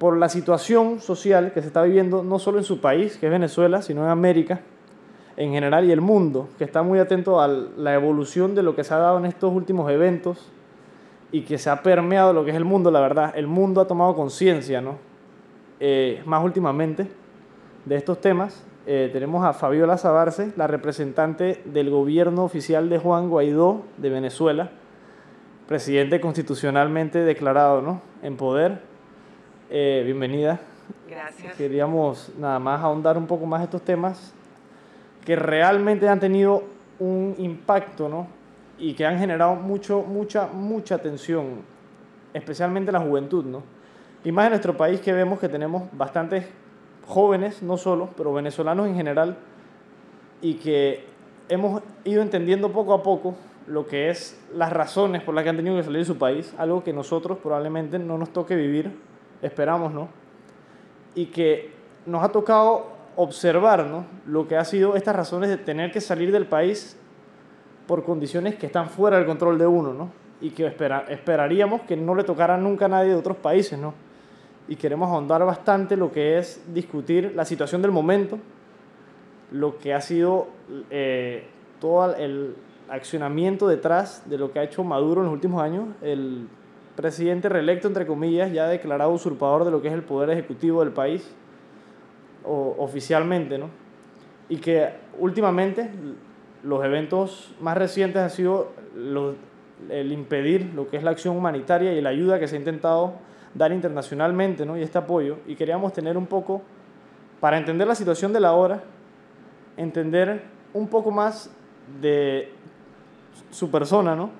por la situación social que se está viviendo no solo en su país, que es Venezuela, sino en América en general y el mundo, que está muy atento a la evolución de lo que se ha dado en estos últimos eventos y que se ha permeado lo que es el mundo, la verdad. El mundo ha tomado conciencia, ¿no? Eh, más últimamente de estos temas. Eh, tenemos a Fabiola Zabarce, la representante del gobierno oficial de Juan Guaidó de Venezuela, presidente constitucionalmente declarado ¿no? en poder eh, bienvenida. Gracias. Queríamos nada más ahondar un poco más estos temas que realmente han tenido un impacto, ¿no? Y que han generado mucho, mucha, mucha tensión, especialmente en la juventud, ¿no? Y más en nuestro país que vemos que tenemos bastantes jóvenes, no solo, pero venezolanos en general, y que hemos ido entendiendo poco a poco lo que es las razones por las que han tenido que salir de su país, algo que nosotros probablemente no nos toque vivir esperamos, ¿no? Y que nos ha tocado observar, ¿no? Lo que ha sido estas razones de tener que salir del país por condiciones que están fuera del control de uno, ¿no? Y que esperaríamos que no le tocara nunca a nadie de otros países, ¿no? Y queremos ahondar bastante lo que es discutir la situación del momento, lo que ha sido eh, todo el accionamiento detrás de lo que ha hecho Maduro en los últimos años, el presidente reelecto, entre comillas, ya declarado usurpador de lo que es el poder ejecutivo del país, o, oficialmente, ¿no? Y que últimamente los eventos más recientes han sido el impedir lo que es la acción humanitaria y la ayuda que se ha intentado dar internacionalmente, ¿no? Y este apoyo. Y queríamos tener un poco, para entender la situación de la hora, entender un poco más de su persona, ¿no?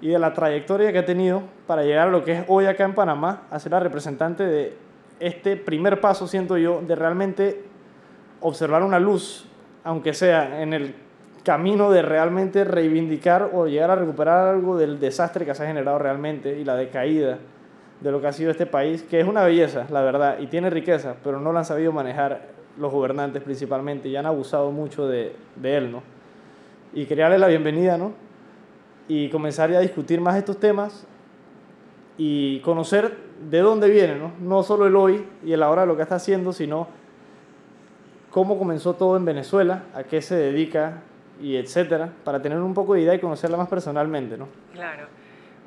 y de la trayectoria que ha tenido para llegar a lo que es hoy acá en Panamá, a ser la representante de este primer paso, siento yo, de realmente observar una luz, aunque sea en el camino de realmente reivindicar o llegar a recuperar algo del desastre que se ha generado realmente y la decaída de lo que ha sido este país, que es una belleza, la verdad, y tiene riqueza, pero no lo han sabido manejar los gobernantes principalmente y han abusado mucho de, de él, ¿no? Y quería darle la bienvenida, ¿no? y comenzar a discutir más estos temas y conocer de dónde viene, ¿no? no solo el hoy y el ahora lo que está haciendo, sino cómo comenzó todo en Venezuela, a qué se dedica y etcétera, para tener un poco de idea y conocerla más personalmente, ¿no? Claro.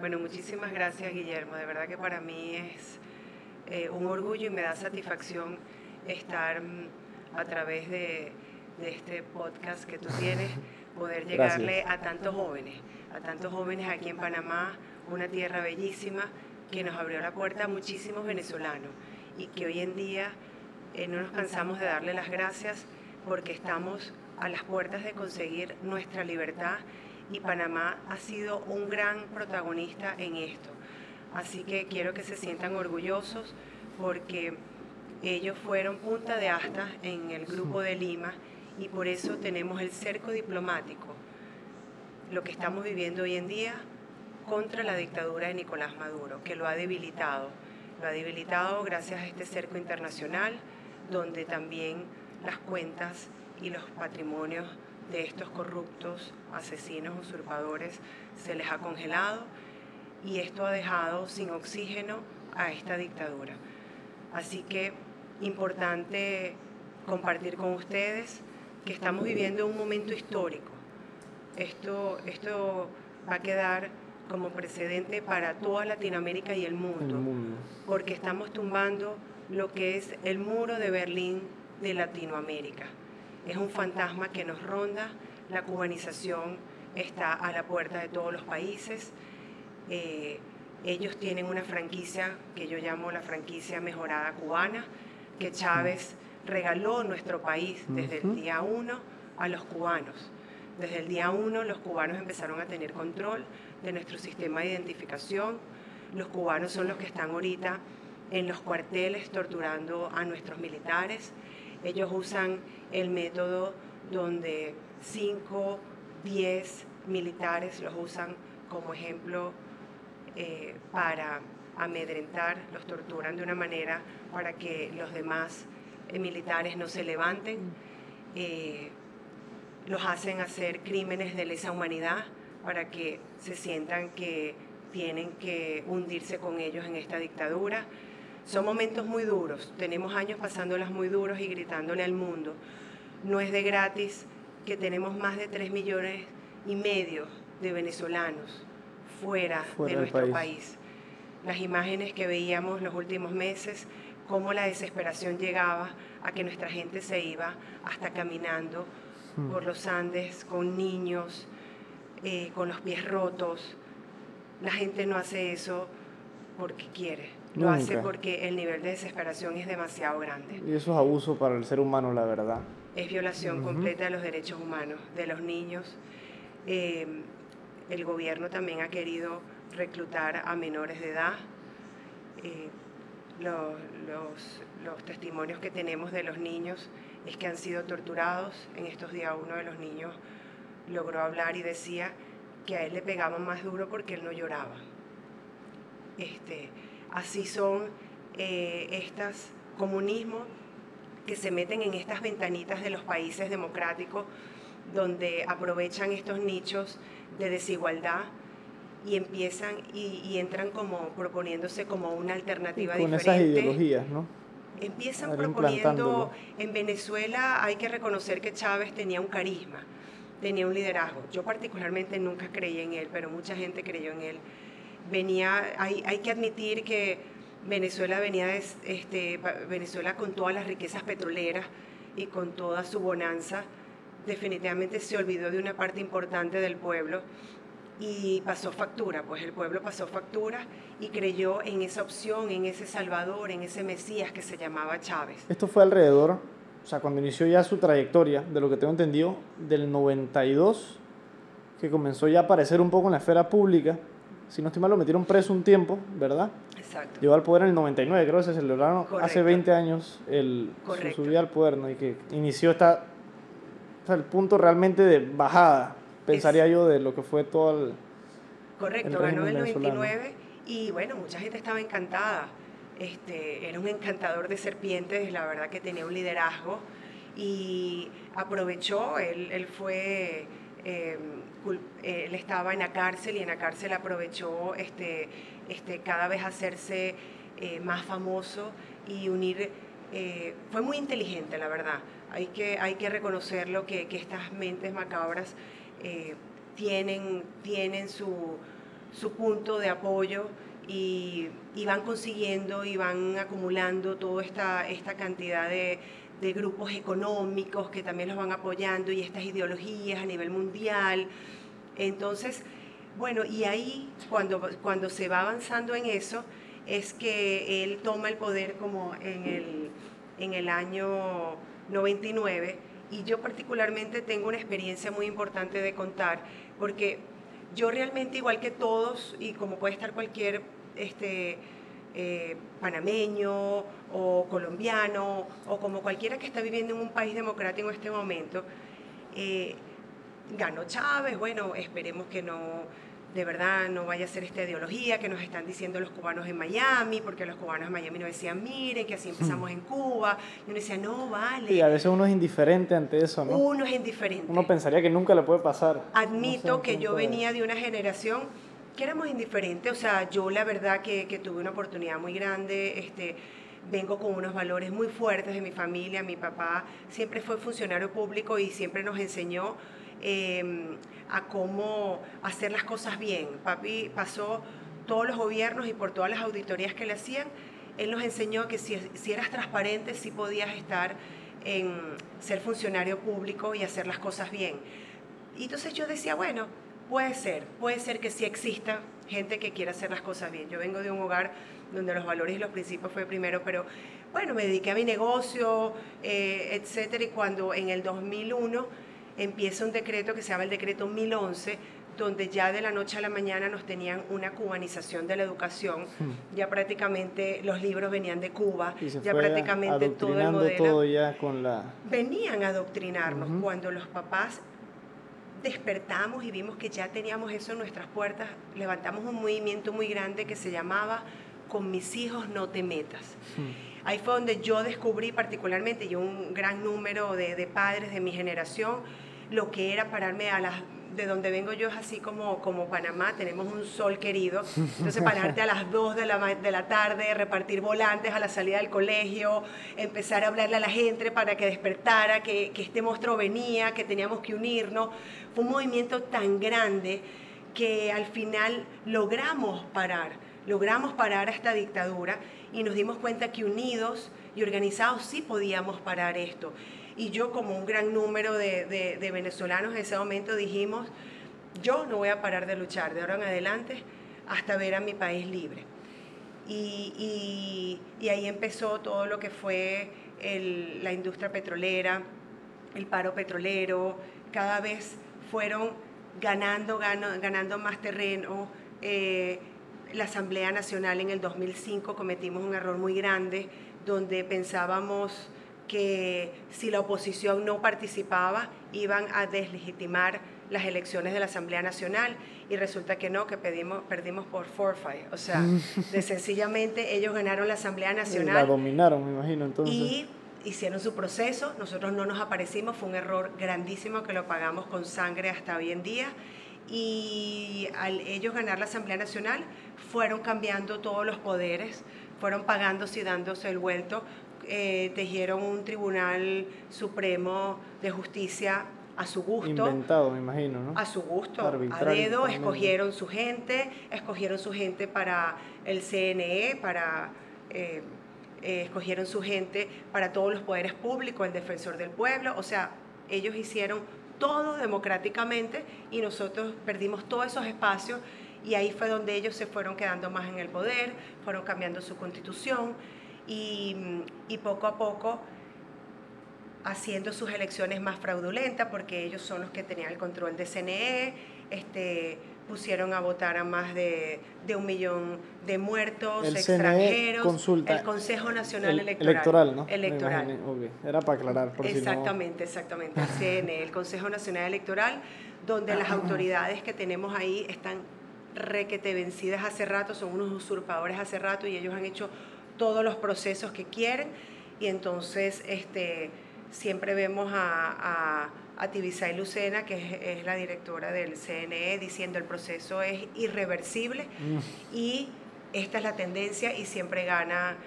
Bueno, muchísimas gracias, Guillermo. De verdad que para mí es eh, un orgullo y me da satisfacción estar mm, a través de, de este podcast que tú tienes, poder llegarle a tantos jóvenes a tantos jóvenes aquí en Panamá, una tierra bellísima que nos abrió la puerta a muchísimos venezolanos y que hoy en día eh, no nos cansamos de darle las gracias porque estamos a las puertas de conseguir nuestra libertad y Panamá ha sido un gran protagonista en esto. Así que quiero que se sientan orgullosos porque ellos fueron punta de asta en el grupo de Lima y por eso tenemos el cerco diplomático lo que estamos viviendo hoy en día contra la dictadura de Nicolás Maduro, que lo ha debilitado. Lo ha debilitado gracias a este cerco internacional, donde también las cuentas y los patrimonios de estos corruptos, asesinos, usurpadores, se les ha congelado y esto ha dejado sin oxígeno a esta dictadura. Así que importante compartir con ustedes que estamos viviendo un momento histórico esto, esto va a quedar como precedente para toda Latinoamérica y el mundo, porque estamos tumbando lo que es el muro de Berlín de Latinoamérica. Es un fantasma que nos ronda, la cubanización está a la puerta de todos los países. Eh, ellos tienen una franquicia que yo llamo la franquicia mejorada cubana, que Chávez regaló nuestro país desde el día uno a los cubanos. Desde el día uno los cubanos empezaron a tener control de nuestro sistema de identificación. Los cubanos son los que están ahorita en los cuarteles torturando a nuestros militares. Ellos usan el método donde 5, 10 militares los usan como ejemplo eh, para amedrentar, los torturan de una manera para que los demás eh, militares no se levanten. Eh, los hacen hacer crímenes de lesa humanidad para que se sientan que tienen que hundirse con ellos en esta dictadura. Son momentos muy duros, tenemos años pasándolas muy duros y gritándole al mundo. No es de gratis que tenemos más de 3 millones y medio de venezolanos fuera, de nuestro país. Las imágenes que veíamos los últimos meses, cómo la desesperación llegaba a que nuestra gente se iba hasta caminando hmm. por los Andes con niños, eh, con los pies rotos. La gente no hace eso porque quiere, lo hace porque el nivel de desesperación es demasiado grande. Y eso es abuso para el ser humano, la verdad. Es violación completa de los derechos humanos, de los niños. Eh, el gobierno también ha querido reclutar a menores de edad. Eh, los, los, testimonios que tenemos de los niños es que han sido torturados. En estos días uno de los niños logró hablar y decía que a él le pegaban más duro porque él no lloraba. Este, así son eh, estas comunismos que se meten en estas ventanitas de los países democráticos donde aprovechan estos nichos de desigualdad y empiezan y, entran como proponiéndose como una alternativa con esas ideologías, ¿no? Empiezan proponiendo, en Venezuela hay que reconocer que Chávez tenía un carisma, tenía un liderazgo. Yo particularmente nunca creí en él, pero mucha gente creyó en él. Venía, hay, hay que admitir que Venezuela venía este, Venezuela con todas las riquezas petroleras y con toda su bonanza, definitivamente se olvidó de una parte importante del pueblo y pasó factura, pues el pueblo pasó factura y creyó en esa opción, en ese Salvador, en ese Mesías que se llamaba Chávez. Esto fue alrededor, o sea, cuando inició ya su trayectoria, de lo que tengo entendido, del 92, que comenzó ya a aparecer un poco en la esfera pública. Si no estoy mal, lo metieron preso un tiempo, ¿verdad? Exacto. Llegó al poder en el 99, creo que se celebraron hace 20 años el, su subida al poder, ¿no? Y que inició esta, o sea, el punto realmente de bajada pensaría yo, de lo que fue todo el... Correcto, ganó el 99 y bueno, mucha gente estaba encantada. Este, era un encantador de serpientes, la verdad que tenía un liderazgo y aprovechó, él, él fue, em, él estaba en la cárcel y en la cárcel aprovechó este, este, cada vez hacerse eh, más famoso y unir, eh, fue muy inteligente la verdad, hay que, hay que reconocerlo que, que estas mentes macabras eh, tienen, tienen su, punto de apoyo y, van consiguiendo y van acumulando toda esta, esta cantidad de, grupos económicos que también los van apoyando y estas ideologías a nivel mundial. Entonces, bueno, y ahí cuando, cuando se va avanzando en eso, es que él toma el poder como en el, en el año 99 y yo particularmente tengo una experiencia muy importante de contar, porque yo realmente, igual que todos, y como puede estar cualquier este, eh, panameño o colombiano, o como cualquiera que está viviendo en un país democrático en este momento, eh, ganó Chávez, bueno, esperemos que no de verdad no vaya a ser esta ideología que nos están diciendo los cubanos en Miami, porque los cubanos en Miami nos decían, miren, que así empezamos en Cuba. Y uno decía, no, vale. Y a veces uno es indiferente ante eso, ¿no? Uno es indiferente. Uno pensaría que nunca le puede pasar. Admito que yo venía de una generación que éramos indiferentes, o sea, yo la verdad que, que tuve una oportunidad muy grande, este vengo con unos valores muy fuertes de mi familia, mi papá siempre fue funcionario público y siempre nos enseñó Em, a cómo hacer las cosas bien. Papi pasó todos los gobiernos y por todas las auditorías que le hacían, él nos enseñó que si, si eras transparente, sí podías estar en ser funcionario público y hacer las cosas bien. Y entonces yo decía, bueno, puede ser, puede ser que sí exista gente que quiera hacer las cosas bien. Yo vengo de un hogar donde los valores y los principios fue primero, pero bueno, me dediqué a mi negocio, eh, etcétera, y cuando en el 2001 empieza un decreto que se llama el decreto 1011, donde ya de la noche a la mañana nos tenían una cubanización de la educación, hmm. ya prácticamente los libros venían de Cuba, ya prácticamente todo el modelo ya con la venían a adoctrinarnos. Cuando los papás despertamos y vimos que ya teníamos eso en nuestras puertas, levantamos un movimiento muy grande que se llamaba con mis hijos no te metas. Hmm. Ahí fue donde yo descubrí particularmente, y un gran número de, de padres de mi generación, lo que era pararme a las de donde vengo yo es así como, como Panamá, tenemos un sol querido. Entonces, pararte a las 2 de la, de la tarde, repartir volantes a la salida del colegio, empezar a hablarle a la gente para que despertara, que, que este monstruo venía, que teníamos que unirnos. Fue un movimiento tan grande que al final logramos parar, logramos parar a esta dictadura y nos dimos cuenta que unidos y organizados sí podíamos parar esto y yo como un gran número de, venezolanos en ese momento dijimos, yo no voy a parar de luchar de ahora en adelante hasta ver a mi país libre. Y, ahí empezó todo lo que fue la industria petrolera, el paro petrolero, cada vez fueron ganando, ganando más terreno. Eh, la Asamblea Nacional en el 2005 cometimos un error muy grande donde pensábamos que si la oposición no participaba iban a deslegitimar las elecciones de la Asamblea Nacional y resulta que no, que pedimos, perdimos por forfeit. O sea, de sencillamente ellos ganaron la Asamblea Nacional. La dominaron, me imagino, entonces. Y hicieron su proceso, nosotros no nos aparecimos, fue un error grandísimo que lo pagamos con sangre hasta hoy en día. Y al ellos ganar la Asamblea Nacional, fueron cambiando todos los poderes, fueron pagándose y dándose el vuelto eh, tejieron un tribunal supremo de justicia a su gusto. Inventado, me imagino, ¿no? A su gusto, a dedo, escogieron su gente, escogieron su gente para el CNE, para... Eh, eh, escogieron su gente para todos los poderes públicos, el defensor del pueblo, o sea, ellos hicieron todo democráticamente y nosotros perdimos todos esos espacios y ahí fue donde ellos se fueron quedando más en el poder, fueron cambiando su constitución, y, poco a poco haciendo sus elecciones más fraudulentas porque ellos son los que tenían el control de CNE, este, pusieron a votar a más de, un millón de muertos el extranjeros. consulta, el Consejo Nacional Electoral. Electoral, ¿no? Electoral. Era para aclarar. exactamente, exactamente. El CNE, el Consejo Nacional Electoral, donde las autoridades que tenemos ahí están requete vencidas hace rato, son unos usurpadores hace rato y ellos han hecho todos los procesos que quieren y entonces este, siempre vemos a, a, a Lucena, que es, la directora del CNE, diciendo el proceso es irreversible mm. y esta es la tendencia y siempre gana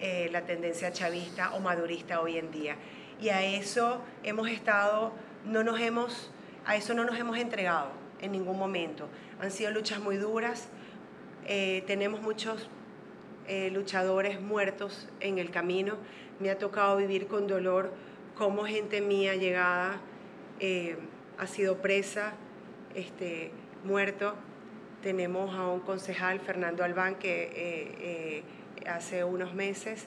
eh, la tendencia chavista o madurista hoy en día. Y a eso hemos estado, no nos hemos, a eso no nos hemos entregado en ningún momento. Han sido luchas muy duras, eh, tenemos muchos eh, luchadores muertos en el camino. Me ha tocado vivir con dolor cómo gente mía llegada eh, ha sido presa, este, muerto. Tenemos a un concejal, Fernando Albán, que eh, hace unos meses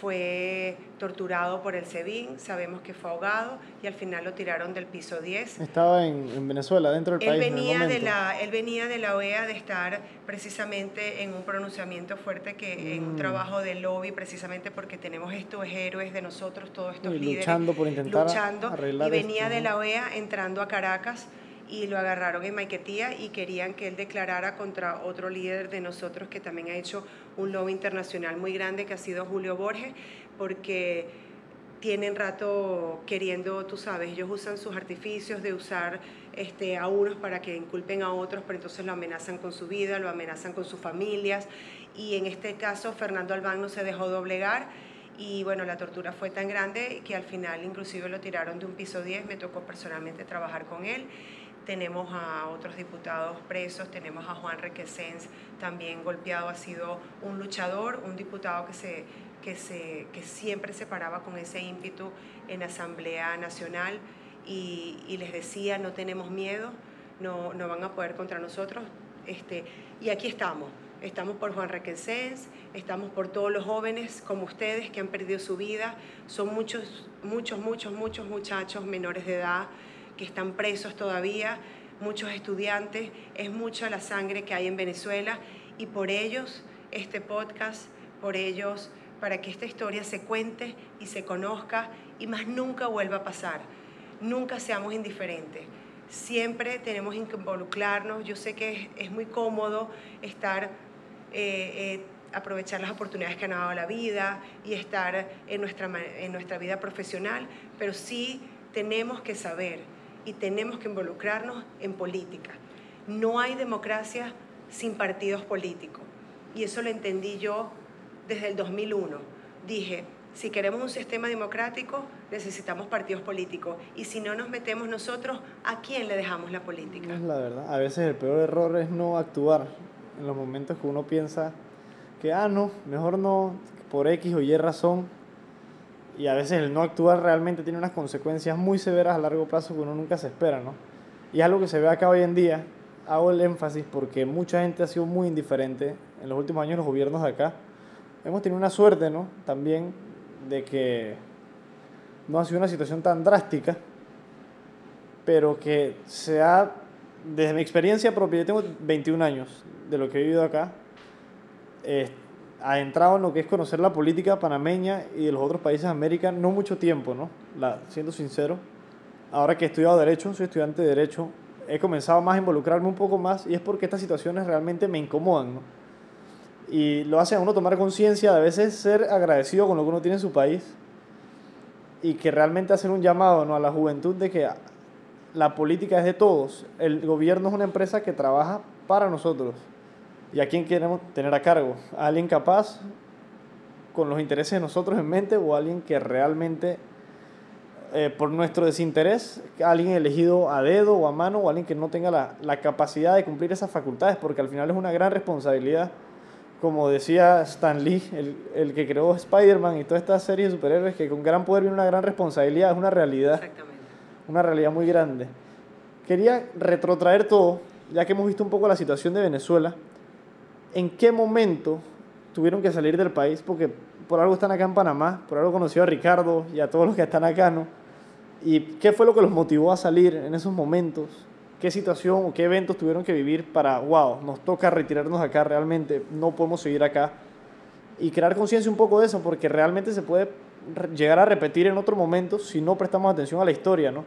fue torturado por el SEBIN, sabemos que fue ahogado y al final lo tiraron del piso 10. Estaba en, Venezuela, dentro del él país. Venía de la, él venía de la OEA de estar precisamente en un pronunciamiento fuerte, que en un mm. trabajo de lobby, precisamente porque tenemos estos héroes de nosotros, todos estos líderes. Luchando por intentar luchando, Y venía de la OEA entrando a Caracas y lo agarraron en Maiquetía y querían que él declarara contra otro líder de nosotros que también ha hecho un lobby internacional muy grande, que ha sido Julio Borges, porque tienen rato queriendo, tú sabes, ellos usan sus artificios de usar este, a unos para que inculpen a otros, pero entonces lo amenazan con su vida, lo amenazan con sus familias. Y en este caso, Fernando Albán no se dejó doblegar y bueno, la tortura fue tan grande que al final inclusive lo tiraron de un piso 10, me tocó personalmente trabajar con él tenemos a otros diputados presos, tenemos a Juan Requesens también golpeado, ha sido un luchador, un diputado que, se, que, se, que siempre se paraba con ese ímpetu en Asamblea Nacional. Y, y les decía, no tenemos miedo, no, no, van a poder contra nosotros. Este, y aquí estamos, estamos por Juan Requesens, estamos por todos los jóvenes como ustedes que han perdido su vida, son muchos, muchos, muchos, muchos muchachos menores de edad que están presos todavía, muchos estudiantes, es mucha la sangre que hay en Venezuela y por ellos este podcast, por ellos, para que esta historia se cuente y se conozca y más nunca vuelva a pasar. Nunca seamos indiferentes. Siempre tenemos que involucrarnos. Yo sé que es, muy cómodo estar, eh, eh, aprovechar las oportunidades que han dado la vida y estar en nuestra, en nuestra vida profesional, pero sí tenemos que saber y tenemos que involucrarnos en política. No hay democracia sin partidos políticos. Y eso lo entendí yo desde el 2001. Dije, si queremos un sistema democrático, necesitamos partidos políticos. Y si no nos metemos nosotros, ¿a quién le dejamos la política? Es la verdad. A veces el peor error es no actuar en los momentos que uno piensa que, ah, no, mejor no, por X o Y razón. Y a veces el no actuar realmente tiene unas consecuencias muy severas a largo plazo que uno nunca se espera, ¿no? Y es algo que se ve acá hoy en día. Hago el énfasis porque mucha gente ha sido muy indiferente en los últimos años los gobiernos de acá. Hemos tenido una suerte, ¿no? También de que no ha sido una situación tan drástica, pero que se ha, desde mi experiencia propia, yo tengo 21 años de lo que he vivido acá, eh, ha entrado en lo que es conocer la política panameña y de los otros países de América, no mucho tiempo, ¿no? La, siendo sincero, ahora que he estudiado Derecho, soy estudiante de Derecho, he comenzado más a involucrarme un poco más y es porque estas situaciones realmente me incomodan, ¿no? Y lo hace a uno tomar conciencia de a veces ser agradecido con lo que uno tiene en su país y que realmente hacer un llamado ¿no? a la juventud de que la política es de todos. El gobierno es una empresa que trabaja para nosotros. ¿Y a quién queremos tener a cargo? ¿A alguien capaz con los intereses de nosotros en mente o a alguien que realmente eh, por nuestro desinterés, alguien elegido a dedo o a mano o alguien que no tenga la, la capacidad de cumplir esas facultades? Porque al final es una gran responsabilidad como decía Stan Lee, el, el que creó Spider-Man y toda esta serie de superhéroes, que con gran poder viene una gran responsabilidad, es una realidad. Exactamente. Una realidad muy grande. Quería retrotraer todo, ya que hemos visto un poco la situación de Venezuela. ¿En qué momento tuvieron que salir del país? Porque por algo están acá en Panamá, por algo conoció a Ricardo y a todos los que están acá, ¿no? ¿Y qué fue lo que los motivó a salir en esos momentos? qué situación o qué eventos tuvieron que vivir para, wow, nos toca retirarnos acá realmente, no podemos seguir acá. Y crear conciencia un poco de eso, porque realmente se puede llegar a repetir en otro momento si no prestamos atención a la historia, ¿no?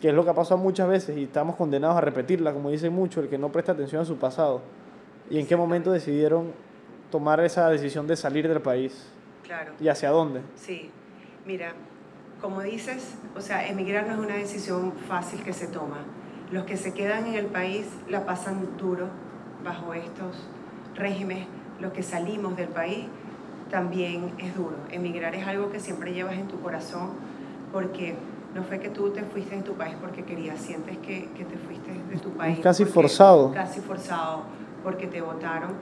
Que es lo que ha pasado muchas veces y estamos condenados a repetirla, como dice mucho, el que no presta atención a su pasado. ¿Y en qué momento decidieron tomar esa decisión de salir del país? Claro. ¿Y hacia dónde? Sí, mira, como dices, o sea, emigrar no es una decisión fácil que se toma los que se quedan en el país la pasan duro bajo estos regímenes. Los que salimos del país también es duro. Emigrar es algo que siempre llevas en tu corazón porque no fue que tú te fuiste en tu país porque querías, sientes que, que te fuiste de tu país. Casi forzado. Casi forzado porque te votaron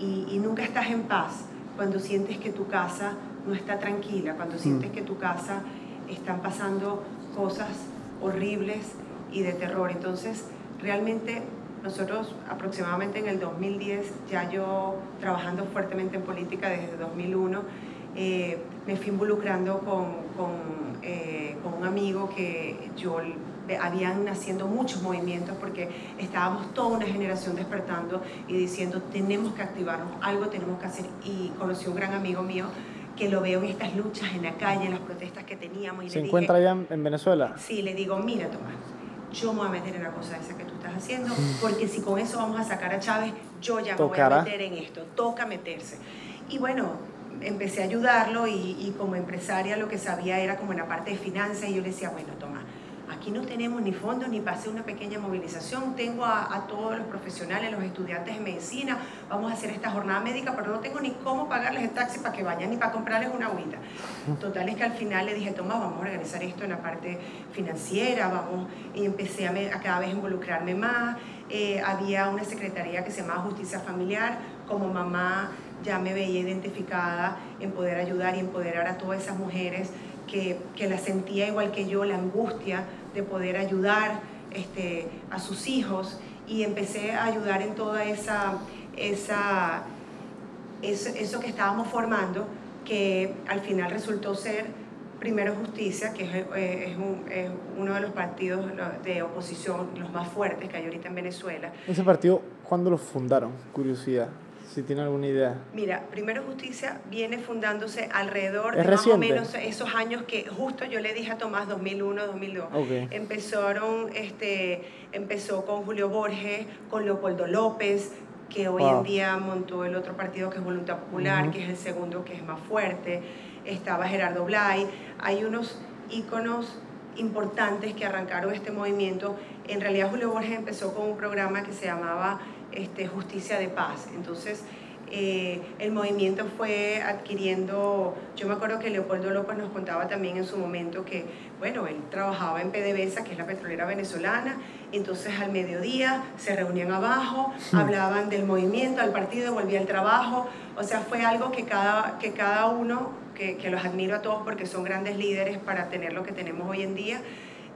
y, y, nunca estás en paz cuando sientes que tu casa no está tranquila, cuando sientes mm. que tu casa están pasando cosas horribles y de terror. Entonces, realmente nosotros aproximadamente en el 2010, ya yo trabajando fuertemente en política desde 2001, eh, me fui involucrando con, con, eh, con, un amigo que yo habían naciendo muchos movimientos porque estábamos toda una generación despertando y diciendo tenemos que activarnos, algo tenemos que hacer y conocí un gran amigo mío que lo veo en estas luchas en la calle, en las protestas que teníamos. Y ¿Se encuentra allá en Venezuela? Sí, le digo, mira Tomás, yo me voy a meter en la cosa esa que tú estás haciendo, porque si con eso vamos a sacar a Chávez, yo ya me voy a meter en esto, toca meterse. Y bueno, empecé a ayudarlo y, y, como empresaria lo que sabía era como en la parte de finanzas y yo le decía, bueno, Tomás, Aquí no tenemos ni fondos ni para hacer una pequeña movilización. Tengo a, todos los profesionales, los estudiantes de medicina, vamos a hacer esta jornada médica, pero no tengo ni cómo pagarles el taxi para que vayan ni para comprarles una agüita. Total es que al final le dije, toma, vamos a organizar esto en la parte financiera, vamos, y empecé a, cada vez involucrarme más. Eh, había una secretaría que se llamaba Justicia Familiar, como mamá ya me veía identificada en poder ayudar y empoderar a todas esas mujeres que, que la sentía igual que yo, la angustia de poder ayudar este, a sus hijos y empecé a ayudar en toda esa, esa eso, eso que estábamos formando, que al final resultó ser Primero Justicia, que es, eh, es, un, es, uno de los partidos de oposición los más fuertes que hay ahorita en Venezuela. ¿Ese partido cuándo lo fundaron? Curiosidad si tiene alguna idea. Mira, Primero Justicia viene fundándose alrededor de más o menos esos años que justo yo le dije a Tomás 2001, 2002. Empezaron, este, empezó con Julio Borges, con Leopoldo López, que hoy en día montó el otro partido que es Voluntad Popular, que es el segundo que es más fuerte. Estaba Gerardo Blay. Hay unos íconos importantes que arrancaron este movimiento. En realidad Julio Borges empezó con un programa que se llamaba este, Justicia de Paz. Entonces, eh, el movimiento fue adquiriendo, yo me acuerdo que Leopoldo López nos contaba también en su momento que, bueno, él trabajaba en PDVSA, que es la petrolera venezolana, entonces al mediodía se reunían abajo, hmm. hablaban del movimiento, al partido, volvía al trabajo, o sea, fue algo que cada, que cada uno, que, que los admiro a todos porque son grandes líderes para tener lo que tenemos hoy en día,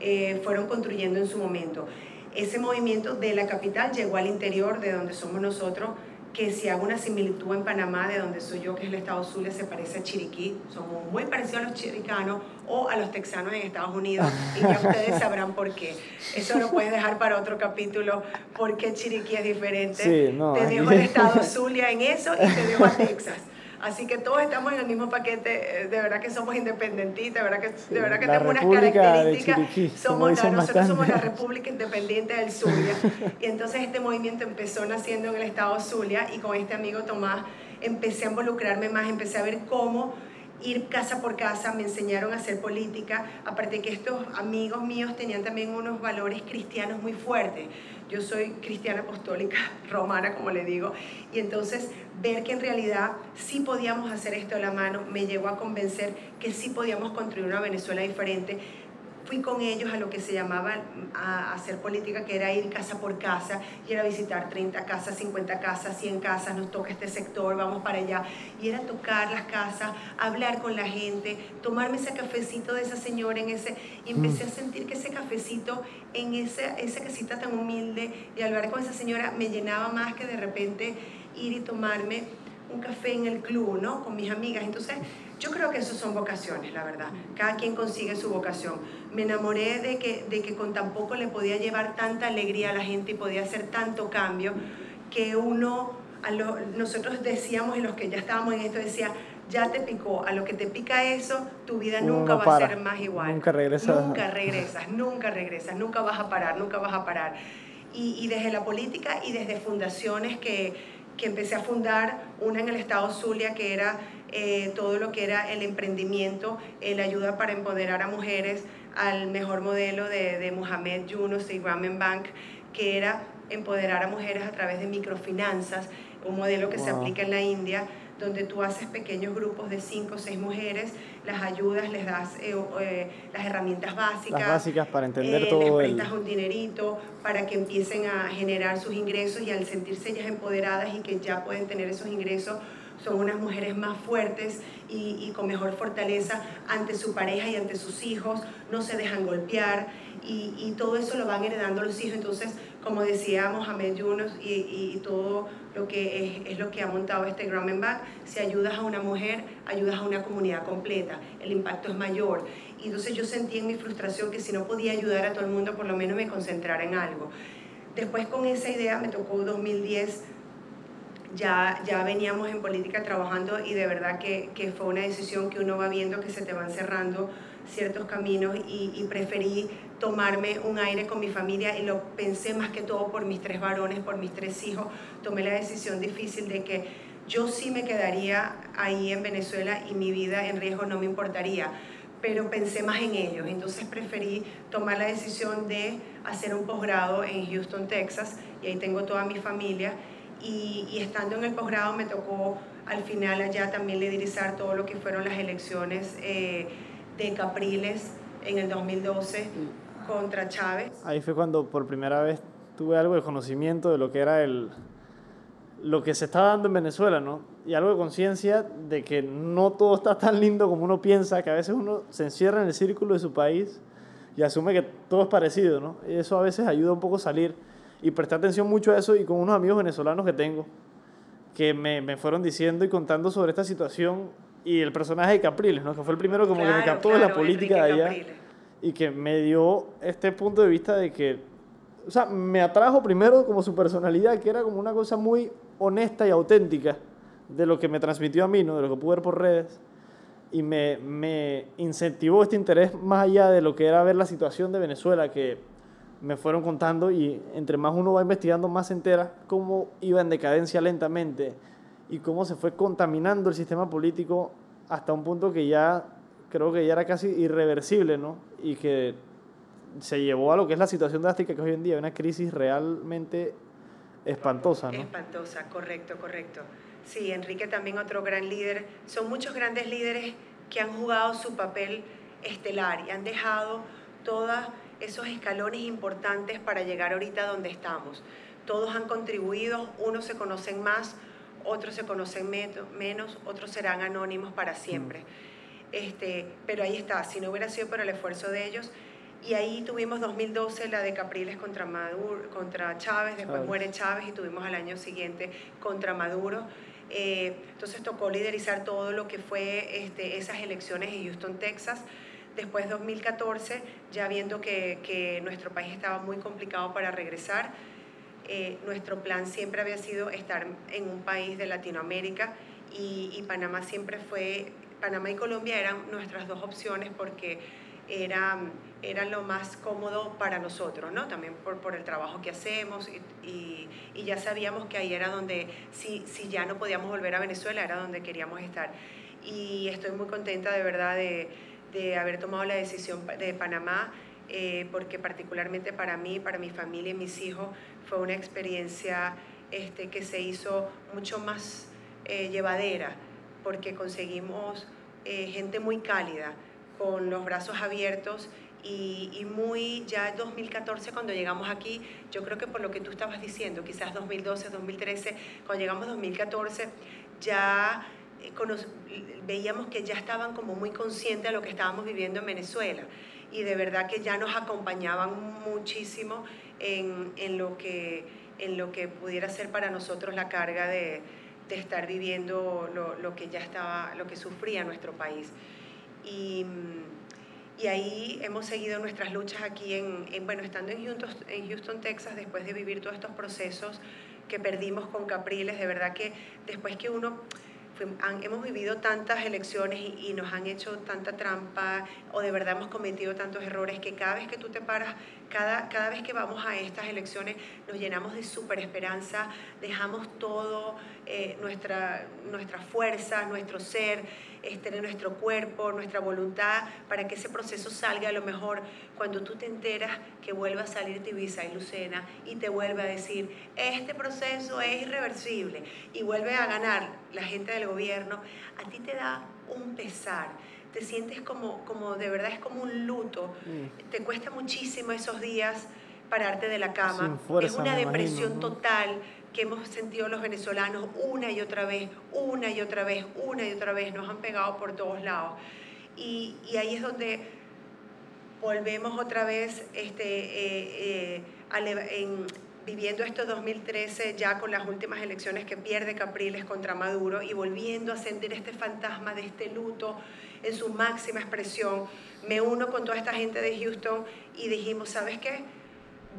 eh, fueron construyendo en su momento. Ese movimiento de la capital llegó al interior de donde somos nosotros, que si hago una similitud en Panamá, de donde soy yo, que es el estado Zulia, se parece a Chiriquí. Somos muy parecidos a los chiricanos o a los texanos en Estados Unidos. Y ya ustedes sabrán por qué. Eso lo puedes dejar para otro capítulo, por qué Chiriquí es diferente. Sí, no, te dejo el estado Zulia en eso y te dejo a Texas. Así que todos estamos en el mismo paquete, eh, de verdad que somos independentistas, de verdad que, de verdad que tenemos unas características. somos nosotros somos la República Independiente del Zulia. y entonces este movimiento empezó naciendo en el estado Zulia y con este amigo Tomás empecé a involucrarme más, empecé a ver cómo ir casa por casa, me enseñaron a hacer política, aparte que estos amigos míos tenían también unos valores cristianos muy fuertes. Yo soy cristiana apostólica romana, como le digo, y entonces ver que en realidad sí podíamos hacer esto de la mano me llevó a convencer que sí podíamos construir una Venezuela diferente fui con ellos a lo que se llamaba a hacer política, que era ir casa por casa, y era visitar 30 casas, 50 casas, 100 casas, nos toca este sector, vamos para allá. Y era tocar las casas, hablar con la gente, tomarme ese cafecito de esa señora en ese, y empecé a mm. sentir que ese cafecito en esa, esa casita tan humilde y hablar con esa señora me llenaba más que de repente ir y tomarme un café en el club, ¿no? Con mis amigas. Entonces, yo creo que eso son vocaciones, la verdad. Cada quien consigue su vocación. Me enamoré de que, de que con tan poco le podía llevar tanta alegría a la gente y podía hacer tanto cambio que uno, a lo, nosotros decíamos y los que ya estábamos en esto, decía, ya te picó, a lo que te pica eso, tu vida nunca va a ser más igual. Nunca regresas. Nunca regresas, nunca regresas, nunca vas a parar, nunca vas a parar. Y, y desde la política y desde fundaciones que, que empecé a fundar, una en el estado Zulia que era eh, todo lo que era el emprendimiento, la ayuda para empoderar a mujeres al mejor modelo de, de Mohamed Yunus y Ramen Bank, que era empoderar a mujeres a través de microfinanzas, un modelo que se aplica en la India, donde tú haces pequeños grupos de cinco o seis mujeres, las ayudas, les das eh, eh, las herramientas básicas. Las básicas para entender todo. Les prestas un dinerito para que empiecen a generar sus ingresos y al sentirse ellas empoderadas y que ya pueden tener esos ingresos, son unas mujeres más fuertes y, con mejor fortaleza ante su pareja y ante sus hijos, no se dejan golpear y, todo eso lo van heredando los hijos. Entonces, como decía Mohamed Yunus y, todo lo que es, lo que ha montado este Grumman Back, si ayudas a una mujer, ayudas a una comunidad completa, el impacto es mayor. Y entonces yo sentí en mi frustración que si no podía ayudar a todo el mundo, por lo menos me concentrara en algo. Después con esa idea me tocó 2010 ya, ya veníamos en política trabajando y de verdad que, que, fue una decisión que uno va viendo que se te van cerrando ciertos caminos y, preferí tomarme un aire con mi familia y lo pensé más que todo por mis tres varones, por mis tres hijos. Tomé la decisión difícil de que yo sí me quedaría ahí en Venezuela y mi vida en riesgo no me importaría, pero pensé más en ellos. Entonces preferí tomar la decisión de hacer un posgrado en Houston, Texas, y ahí tengo toda mi familia y, estando en el posgrado me tocó al final allá también liderizar todo lo que fueron las elecciones eh, de Capriles en el 2012 contra Chávez. Ahí fue cuando por primera vez tuve algo de conocimiento de lo que era el lo que se está dando en Venezuela, ¿no? Y algo de conciencia de que no todo está tan lindo como uno piensa, que a veces uno se encierra en el círculo de su país y asume que todo es parecido, ¿no? Y eso a veces ayuda un poco a salir y presté atención mucho a eso y con unos amigos venezolanos que tengo, que me, me fueron diciendo y contando sobre esta situación y el personaje de Capriles, ¿no? que fue el primero como que me captó de la política de allá y que me dio este punto de vista de que, o sea, me atrajo primero como su personalidad, que era como una cosa muy honesta y auténtica de lo que me transmitió a mí, ¿no? de lo que pude ver por redes, y me, me incentivó este interés más allá de lo que era ver la situación de Venezuela, que me fueron contando y entre más uno va investigando, más se entera cómo iba en decadencia lentamente y cómo se fue contaminando el sistema político hasta un punto que ya creo que ya era casi irreversible, ¿no? Y que se llevó a lo que es la situación drástica que hoy en día, una crisis realmente espantosa, ¿no? Espantosa, correcto, correcto. Sí, Enrique también otro gran líder. Son muchos grandes líderes que han jugado su papel estelar y han dejado todos esos escalones importantes para llegar ahorita donde estamos. Todos han contribuido, unos se conocen más, otros se conocen menos, otros serán anónimos para siempre. Este, pero ahí está, si no hubiera sido por el esfuerzo de ellos, y ahí tuvimos 2012 la de Capriles contra, Maduro, contra Chávez, después muere Chávez y tuvimos al año siguiente contra Maduro. Eh, entonces tocó liderizar todo lo que fue este, esas elecciones en Houston, Texas. Después 2014, ya viendo que, nuestro país estaba muy complicado para regresar, eh, nuestro plan siempre había sido estar en un país de Latinoamérica y, Panamá siempre fue, Panamá y Colombia eran nuestras dos opciones porque era, era lo más cómodo para nosotros, ¿no? También por, por el trabajo que hacemos y, y, ya sabíamos que ahí era donde, si, si ya no podíamos volver a Venezuela, era donde queríamos estar. Y estoy muy contenta de verdad de, de haber tomado la decisión de Panamá, eh, porque particularmente para mí, para mi familia y mis hijos, fue una experiencia este, que se hizo mucho más eh, llevadera, porque conseguimos eh, gente muy cálida con los brazos abiertos y, muy ya en 2014 cuando llegamos aquí, yo creo que por lo que tú estabas diciendo, quizás 2012, 2013, cuando llegamos 2014, ya veíamos que ya estaban como muy conscientes de lo que estábamos viviendo en Venezuela y de verdad que ya nos acompañaban muchísimo en, en lo, que, en lo que pudiera ser para nosotros la carga de, de estar viviendo lo, lo, que ya estaba, lo que sufría nuestro país. Y, y ahí hemos seguido nuestras luchas aquí, en, bueno, estando en Houston, en Houston, Texas, después de vivir todos estos procesos que perdimos con Capriles, de verdad que después que uno hemos vivido tantas elecciones y, nos han hecho tanta trampa o de verdad hemos cometido tantos errores que cada vez que tú te paras, cada, cada vez que vamos a estas elecciones nos llenamos de super esperanza, dejamos todo, eh, nuestra, nuestra fuerza, nuestro ser este, nuestro cuerpo, nuestra voluntad, para que ese proceso salga a lo mejor. Cuando tú te enteras que vuelva a salir Tibisa y Lucena y te vuelve a decir, este proceso es irreversible y vuelve a ganar la gente del gobierno, a ti te da un pesar te sientes como, como de verdad es como un luto, mm. te cuesta muchísimo esos días pararte de la cama, es una depresión total, que hemos sentido los venezolanos una y otra vez, una y otra vez, una y otra vez, nos han pegado por todos lados. Y, y ahí es donde volvemos otra vez este, eh, eh, en, viviendo esto 2013 ya con las últimas elecciones que pierde Capriles contra Maduro y volviendo a sentir este fantasma de este luto en su máxima expresión. Me uno con toda esta gente de Houston y dijimos, ¿sabes qué?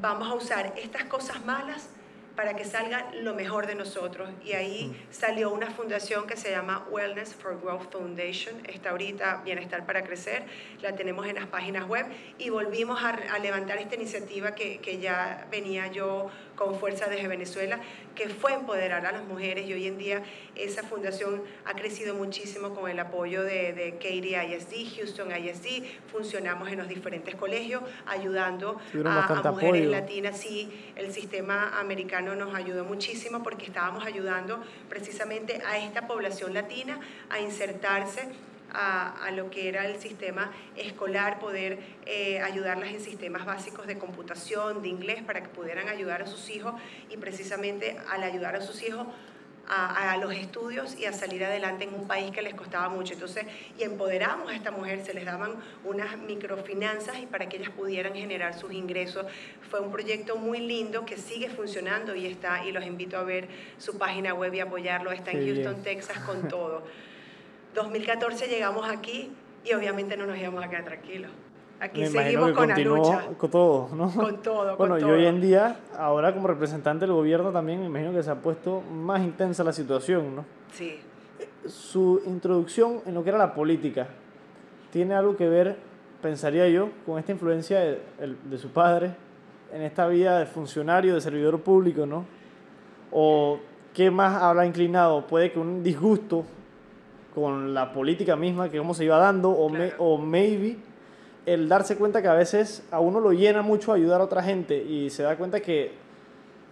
Vamos a usar estas cosas malas para que salga lo mejor de nosotros. Y ahí salió una fundación que se llama Wellness for Growth Foundation. Está ahorita Bienestar para Crecer, la tenemos en las páginas web y volvimos a, a levantar esta iniciativa que, que ya venía yo con fuerza desde Venezuela, que fue empoderar a las mujeres y hoy en día esa fundación ha crecido muchísimo con el apoyo de, de Katie ISD, Houston ISD, funcionamos en los diferentes colegios ayudando a, mujeres latinas, sí, el sistema americano nos ayudó muchísimo porque estábamos ayudando precisamente a esta población latina a insertarse a, lo que era el sistema escolar, poder eh, ayudarlas en sistemas básicos de computación, de inglés, para que pudieran ayudar a sus hijos y precisamente al ayudar a sus hijos a, los estudios y a salir adelante en un país que les costaba mucho. Entonces, y empoderamos a esta mujer, se les daban unas microfinanzas y para que ellas pudieran generar sus ingresos. Fue un proyecto muy lindo que sigue funcionando y está, y los invito a ver su página web y apoyarlo. Está en Houston, Texas, con todo. 2014 llegamos aquí y obviamente no nos íbamos a quedar tranquilos. Aquí seguimos con la lucha. Con todo, ¿no? Con todo. Bueno, y hoy en día, ahora como representante del gobierno también, me imagino que se ha puesto más intensa la situación, ¿no? Sí. Su introducción en lo que era la política, ¿tiene algo que ver, pensaría yo, con esta influencia de, de su padre en esta vida de funcionario, de servidor público, ¿no? ¿O qué más habrá inclinado? Puede que un disgusto con la política misma, que cómo se iba dando, o, o maybe el darse cuenta que a veces a uno lo llena mucho ayudar a otra gente y se da cuenta que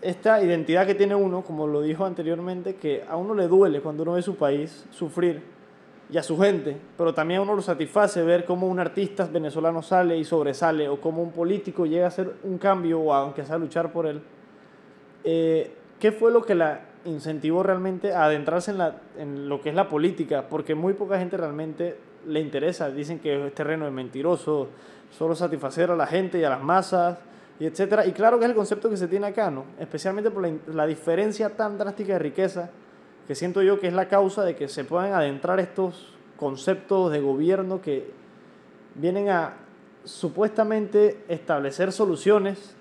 esta identidad que tiene uno, como lo dijo anteriormente, que a uno le duele cuando uno ve su país sufrir y a su gente, pero también a uno lo satisface ver cómo un artista venezolano sale y sobresale o cómo un político llega a hacer un cambio o aunque sea luchar por él. Eh, ¿Qué fue lo que la incentivó realmente a adentrarse en, la, en lo que es la política? Porque muy poca gente realmente le interesa. Dicen que es terreno es mentiroso, solo satisfacer a la gente y a las masas, y etcétera. Y claro que es el concepto que se tiene acá, ¿no? Especialmente por la, la diferencia tan drástica de riqueza, que siento yo que es la causa de que se puedan adentrar estos conceptos de gobierno que vienen a supuestamente establecer soluciones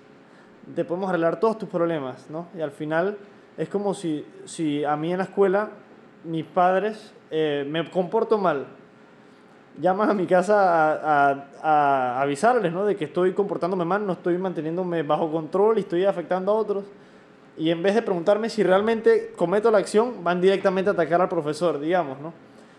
de podemos arreglar todos tus problemas, ¿no? Y al final es como si, si a mí en la escuela mis padres eh, me comporto mal, llaman a mi casa a, a, avisarles ¿no? de que estoy comportándome mal, no estoy manteniéndome bajo control y estoy afectando a otros. Y en vez de preguntarme si realmente cometo la acción, van directamente a atacar al profesor, digamos, ¿no?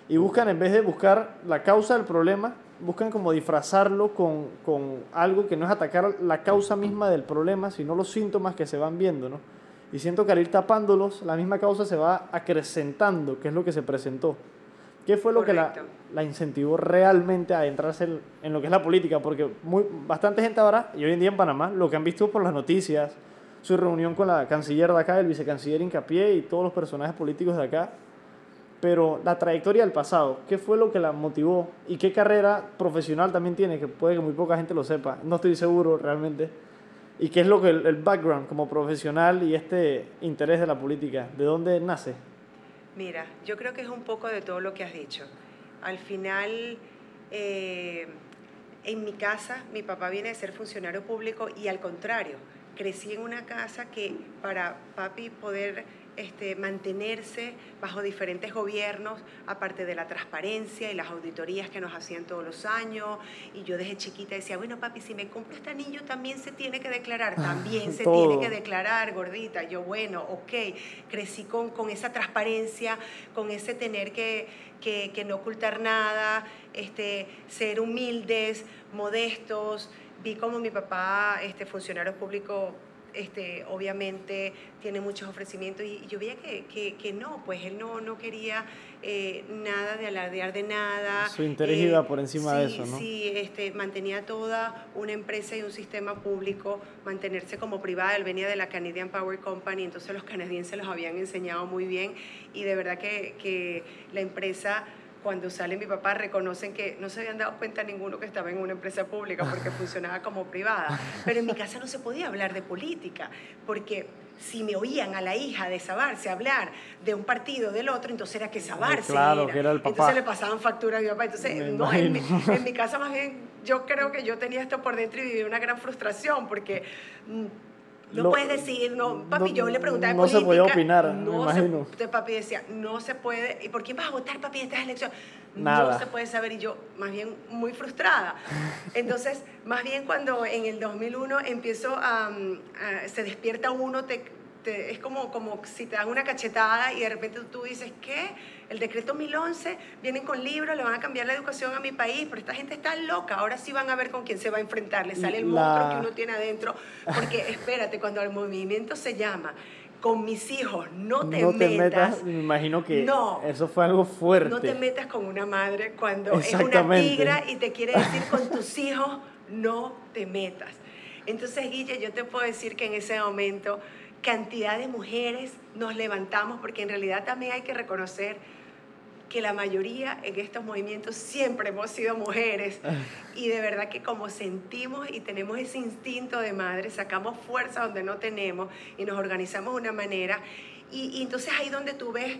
Y buscan, en vez de buscar la causa del problema, buscan como disfrazarlo con, con algo que no es atacar la causa misma del problema, sino los síntomas que se van viendo, ¿no? Y siento que al ir tapándolos, la misma causa se va acrecentando, que es lo que se presentó. ¿Qué fue lo que la, la, incentivó realmente a entrarse en, en, lo que es la política? Porque muy, bastante gente ahora, y hoy en día en Panamá, lo que han visto por las noticias, su reunión con la canciller de acá, el vicecanciller Incapié y todos los personajes políticos de acá, pero la trayectoria del pasado, ¿qué fue lo que la motivó? ¿Y qué carrera profesional también tiene? Que puede que muy poca gente lo sepa, no estoy seguro realmente. ¿Y qué es lo que el, el background como profesional y este interés de la política? ¿De dónde nace? Mira, yo creo que es un poco de todo lo que has dicho. Al final, eh, en mi casa, mi papá viene de ser funcionario público y al contrario, crecí en una casa que para papi poder este, mantenerse bajo diferentes gobiernos, aparte de la transparencia y las auditorías que nos hacían todos los años. Y yo desde chiquita decía, bueno, papi, si me compro este anillo también se tiene que declarar, también se tiene que declarar, gordita. Yo, bueno, ok, crecí con, con esa transparencia, con ese tener que, que, que no ocultar nada, este, ser humildes, modestos. Vi como mi papá, este funcionario público, este, obviamente tiene muchos ofrecimientos y, yo veía que, que, que, no, pues él no, no quería eh, nada de alardear de nada. Su interés eh, iba por encima sí, de eso, ¿no? Sí, este, mantenía toda una empresa y un sistema público, mantenerse como privada. Él venía de la Canadian Power Company, entonces los canadienses los habían enseñado muy bien y de verdad que, que la empresa cuando sale mi papá reconocen que no se habían dado cuenta ninguno que estaba en una empresa pública porque funcionaba como privada. Pero en mi casa no se podía hablar de política, porque si me oían a la hija de Sabarse hablar de un partido del otro, entonces era que Sabarse claro, era. Que era el papá. Entonces le pasaban factura a mi papá. Entonces, no, en, mi, en mi casa más bien yo creo que yo tenía esto por dentro y vivía una gran frustración porque no lo, puedes decir, no, papi, no, yo le preguntaba No política, se podía opinar, no me imagino. Se, papi decía, no se puede, ¿y por quién vas a votar, papi, en estas elecciones? Nada. No se puede saber, y yo, más bien, muy frustrada. Entonces, más bien cuando en el 2001 empiezo a, a se despierta uno, te, te, es como, como si te dan una cachetada y de repente tú dices, ¿qué? El decreto 1011, vienen con libros, le van a cambiar la educación a mi país, pero esta gente está loca, ahora sí van a ver con quién se va a enfrentar, le sale el la... monstruo que uno tiene adentro, porque espérate, cuando el movimiento se llama con mis hijos, no te, no te metas, metas. Me imagino que no, eso fue algo fuerte. No te metas con una madre cuando es una tigra y te quiere decir con tus hijos, no te metas. Entonces, Guille, yo te puedo decir que en ese momento cantidad de mujeres nos levantamos, porque en realidad también hay que reconocer que la mayoría en estos movimientos siempre hemos sido mujeres. Y de verdad que como sentimos y tenemos ese instinto de madre, sacamos fuerza donde no tenemos y nos organizamos de una manera. Y, y entonces ahí donde tú ves,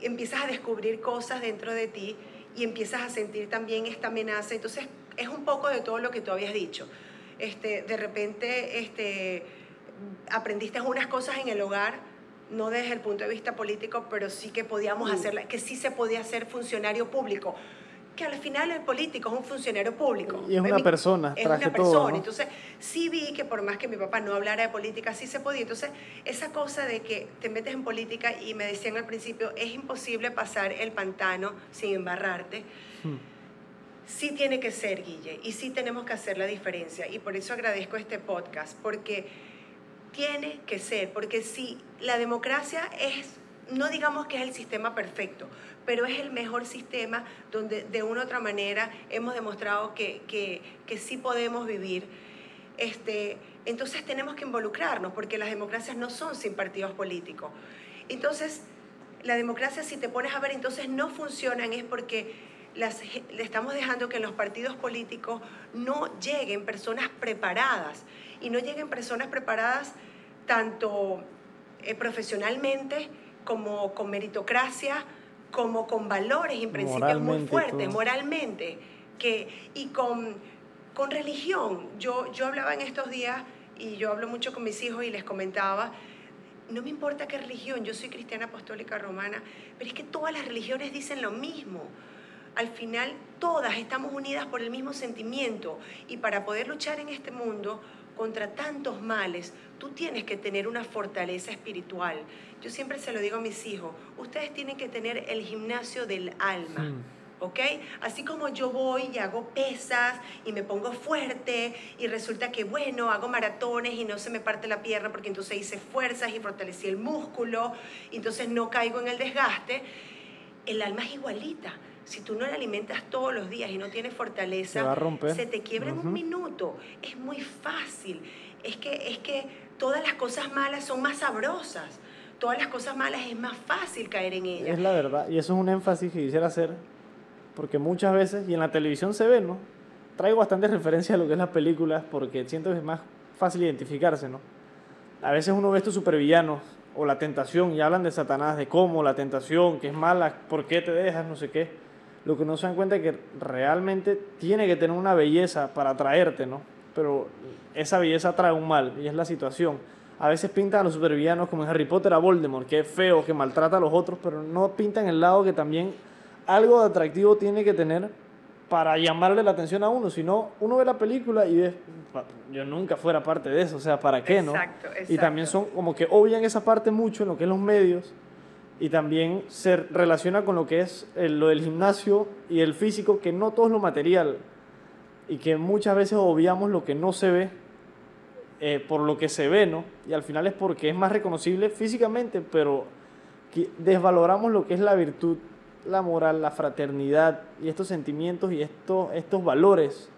empiezas a descubrir cosas dentro de ti y empiezas a sentir también esta amenaza, entonces es un poco de todo lo que tú habías dicho. Este, de repente, este, aprendiste unas cosas en el hogar, no desde el punto de vista político, pero sí que podíamos Mm. hacerla, que sí se podía ser funcionario público. Que al final el político es un funcionario público. Y es una Mi- persona, Es traje una persona. todo, ¿no? Entonces, sí vi que por más que mi papá no hablara de política, sí se podía. Entonces, esa cosa de que te metes en política y me decían al principio, es imposible pasar el pantano sin embarrarte. Hmm. sí tiene que ser, Guille, y sí tenemos que hacer la diferencia. Y por eso agradezco este podcast, porque tiene que ser, porque si la democracia es, no digamos que es el sistema perfecto, pero es el mejor sistema donde de una u otra manera hemos demostrado que, que, que sí podemos vivir. Este, entonces tenemos que involucrarnos, porque las democracias no son sin partidos políticos. Entonces, la democracia, si te pones a ver, entonces no funcionan, es porque le estamos dejando que en los partidos políticos no lleguen personas preparadas y no lleguen personas preparadas tanto eh, profesionalmente como con meritocracia, como con valores y principios muy fuertes, moralmente, que, y con, con religión. Yo, yo hablaba en estos días y yo hablo mucho con mis hijos y les comentaba, no me importa qué religión, yo soy cristiana apostólica romana, pero es que todas las religiones dicen lo mismo al final todas estamos unidas por el mismo sentimiento y para poder luchar en este mundo contra tantos males, tú tienes que tener una fortaleza espiritual. Yo siempre se lo digo a mis hijos, ustedes tienen que tener el gimnasio del alma. ¿ok? Así como yo voy y hago pesas y me pongo fuerte y resulta que, bueno, hago maratones y no se me parte la pierna porque entonces hice fuerzas y fortalecí el músculo entonces no caigo en el desgaste, el alma es igualita si tú no la alimentas todos los días y no tienes fortaleza, se, te quiebra en un minuto. Es muy fácil. Es que, es que todas las cosas malas son más sabrosas. Todas las cosas malas es más fácil caer en ellas. Es la verdad. Y eso es un énfasis que quisiera hacer. Porque muchas veces, y en la televisión se ve, ¿no? Traigo bastante referencia a lo que es las películas porque siento que es más fácil identificarse, ¿no? A veces uno ve estos supervillanos o la tentación y hablan de Satanás, de cómo la tentación, que es mala, por qué te dejas, no sé qué lo que no se dan cuenta es que realmente tiene que tener una belleza para atraerte, ¿no? Pero esa belleza trae un mal y es la situación. A veces pintan a los supervillanos como en Harry Potter a Voldemort, que es feo, que maltrata a los otros, pero no pintan el lado que también algo de atractivo tiene que tener para llamarle la atención a uno. Si no, uno ve la película y ve, yo nunca fuera parte de eso, o sea, ¿para qué, no? Exacto, exacto. Y también son como que obvian esa parte mucho en lo que es los medios y también se relaciona con lo que es lo del gimnasio y el físico, que no todo es lo material y que muchas veces obviamos lo que no se ve eh, por lo que se ve, ¿no? Y al final es porque es más reconocible físicamente, pero desvaloramos lo que es la virtud, la moral, la fraternidad y estos sentimientos y estos, estos valores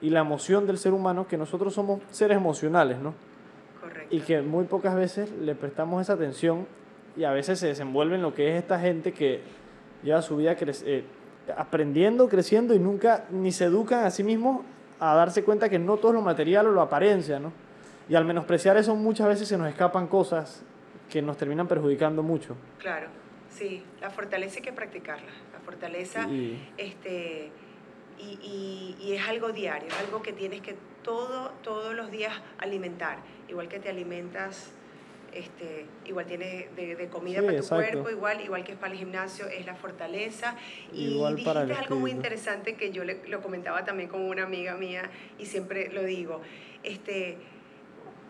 y la emoción del ser humano, que nosotros somos seres emocionales, ¿no? Correcto. Y que muy pocas veces le prestamos esa atención y a veces se desenvuelve en lo que es esta gente que lleva su vida eh, aprendiendo, creciendo y nunca ni se educan a sí mismos a darse cuenta que no todo es lo material o lo apariencia, ¿no? Y al menospreciar eso muchas veces se nos escapan cosas que nos terminan perjudicando mucho. Claro, sí, la fortaleza hay que practicarla. La fortaleza, este, y, y, es algo diario, algo que tienes que todo, todos los días alimentar, igual que te alimentas este, igual tiene de, comida para tu cuerpo, igual, igual que es para el gimnasio, es la fortaleza. Y dijiste algo muy interesante que yo le, lo comentaba también con una amiga mía y siempre lo digo. Este,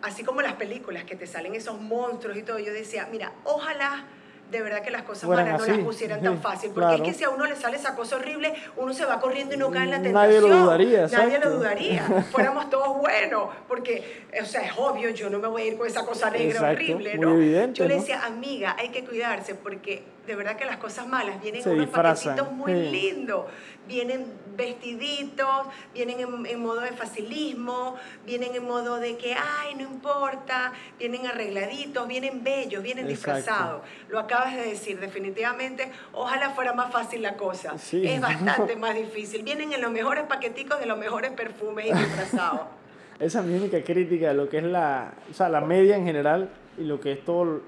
así como las películas que te salen esos monstruos y todo, yo decía, mira, ojalá de verdad que las cosas malas no las pusieran tan fácil. Porque es que si a uno le sale esa cosa horrible, uno se va corriendo y no cae en la tentación. Nadie lo dudaría. Nadie lo dudaría. Fuéramos todos buenos. Porque, o sea, es obvio, yo no me voy a ir con esa cosa negra horrible, ¿no? yo le decía, amiga, hay que cuidarse porque de verdad que las cosas malas vienen en unos paquetitos muy lindos vienen vestiditos, vienen en, modo de facilismo, vienen en modo de que, ay, no importa, vienen arregladitos, vienen bellos, vienen disfrazados. Lo acabas de decir, definitivamente, ojalá fuera más fácil la cosa. Es bastante más difícil. Vienen en los mejores paqueticos de los mejores perfumes y disfrazados. Esa mímica crítica de lo que es la, o sea, la media en general y lo que es todo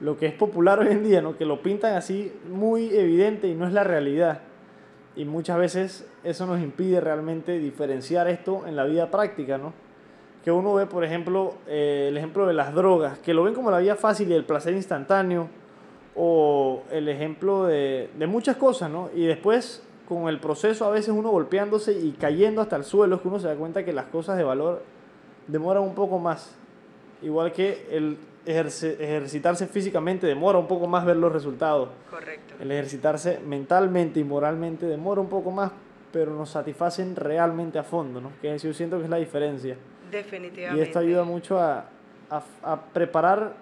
lo que es popular hoy en día, ¿no? que lo pintan así muy evidente y no es la realidad. Y muchas veces eso nos impide realmente diferenciar esto en la vida práctica, ¿no? Que uno ve, por ejemplo, eh, el ejemplo de las drogas, que lo ven como la vida fácil y el placer instantáneo, o el ejemplo de, de muchas cosas, ¿no? Y después, con el proceso, a veces uno golpeándose y cayendo hasta el suelo, es que uno se da cuenta que las cosas de valor demoran un poco más. Igual que el ejercitarse físicamente demora un poco más ver los resultados. Correcto. El ejercitarse mentalmente y moralmente demora un poco más, pero nos satisfacen realmente a fondo, ¿no? Que yo siento que es la diferencia. Definitivamente. Y esto ayuda mucho a, a, a preparar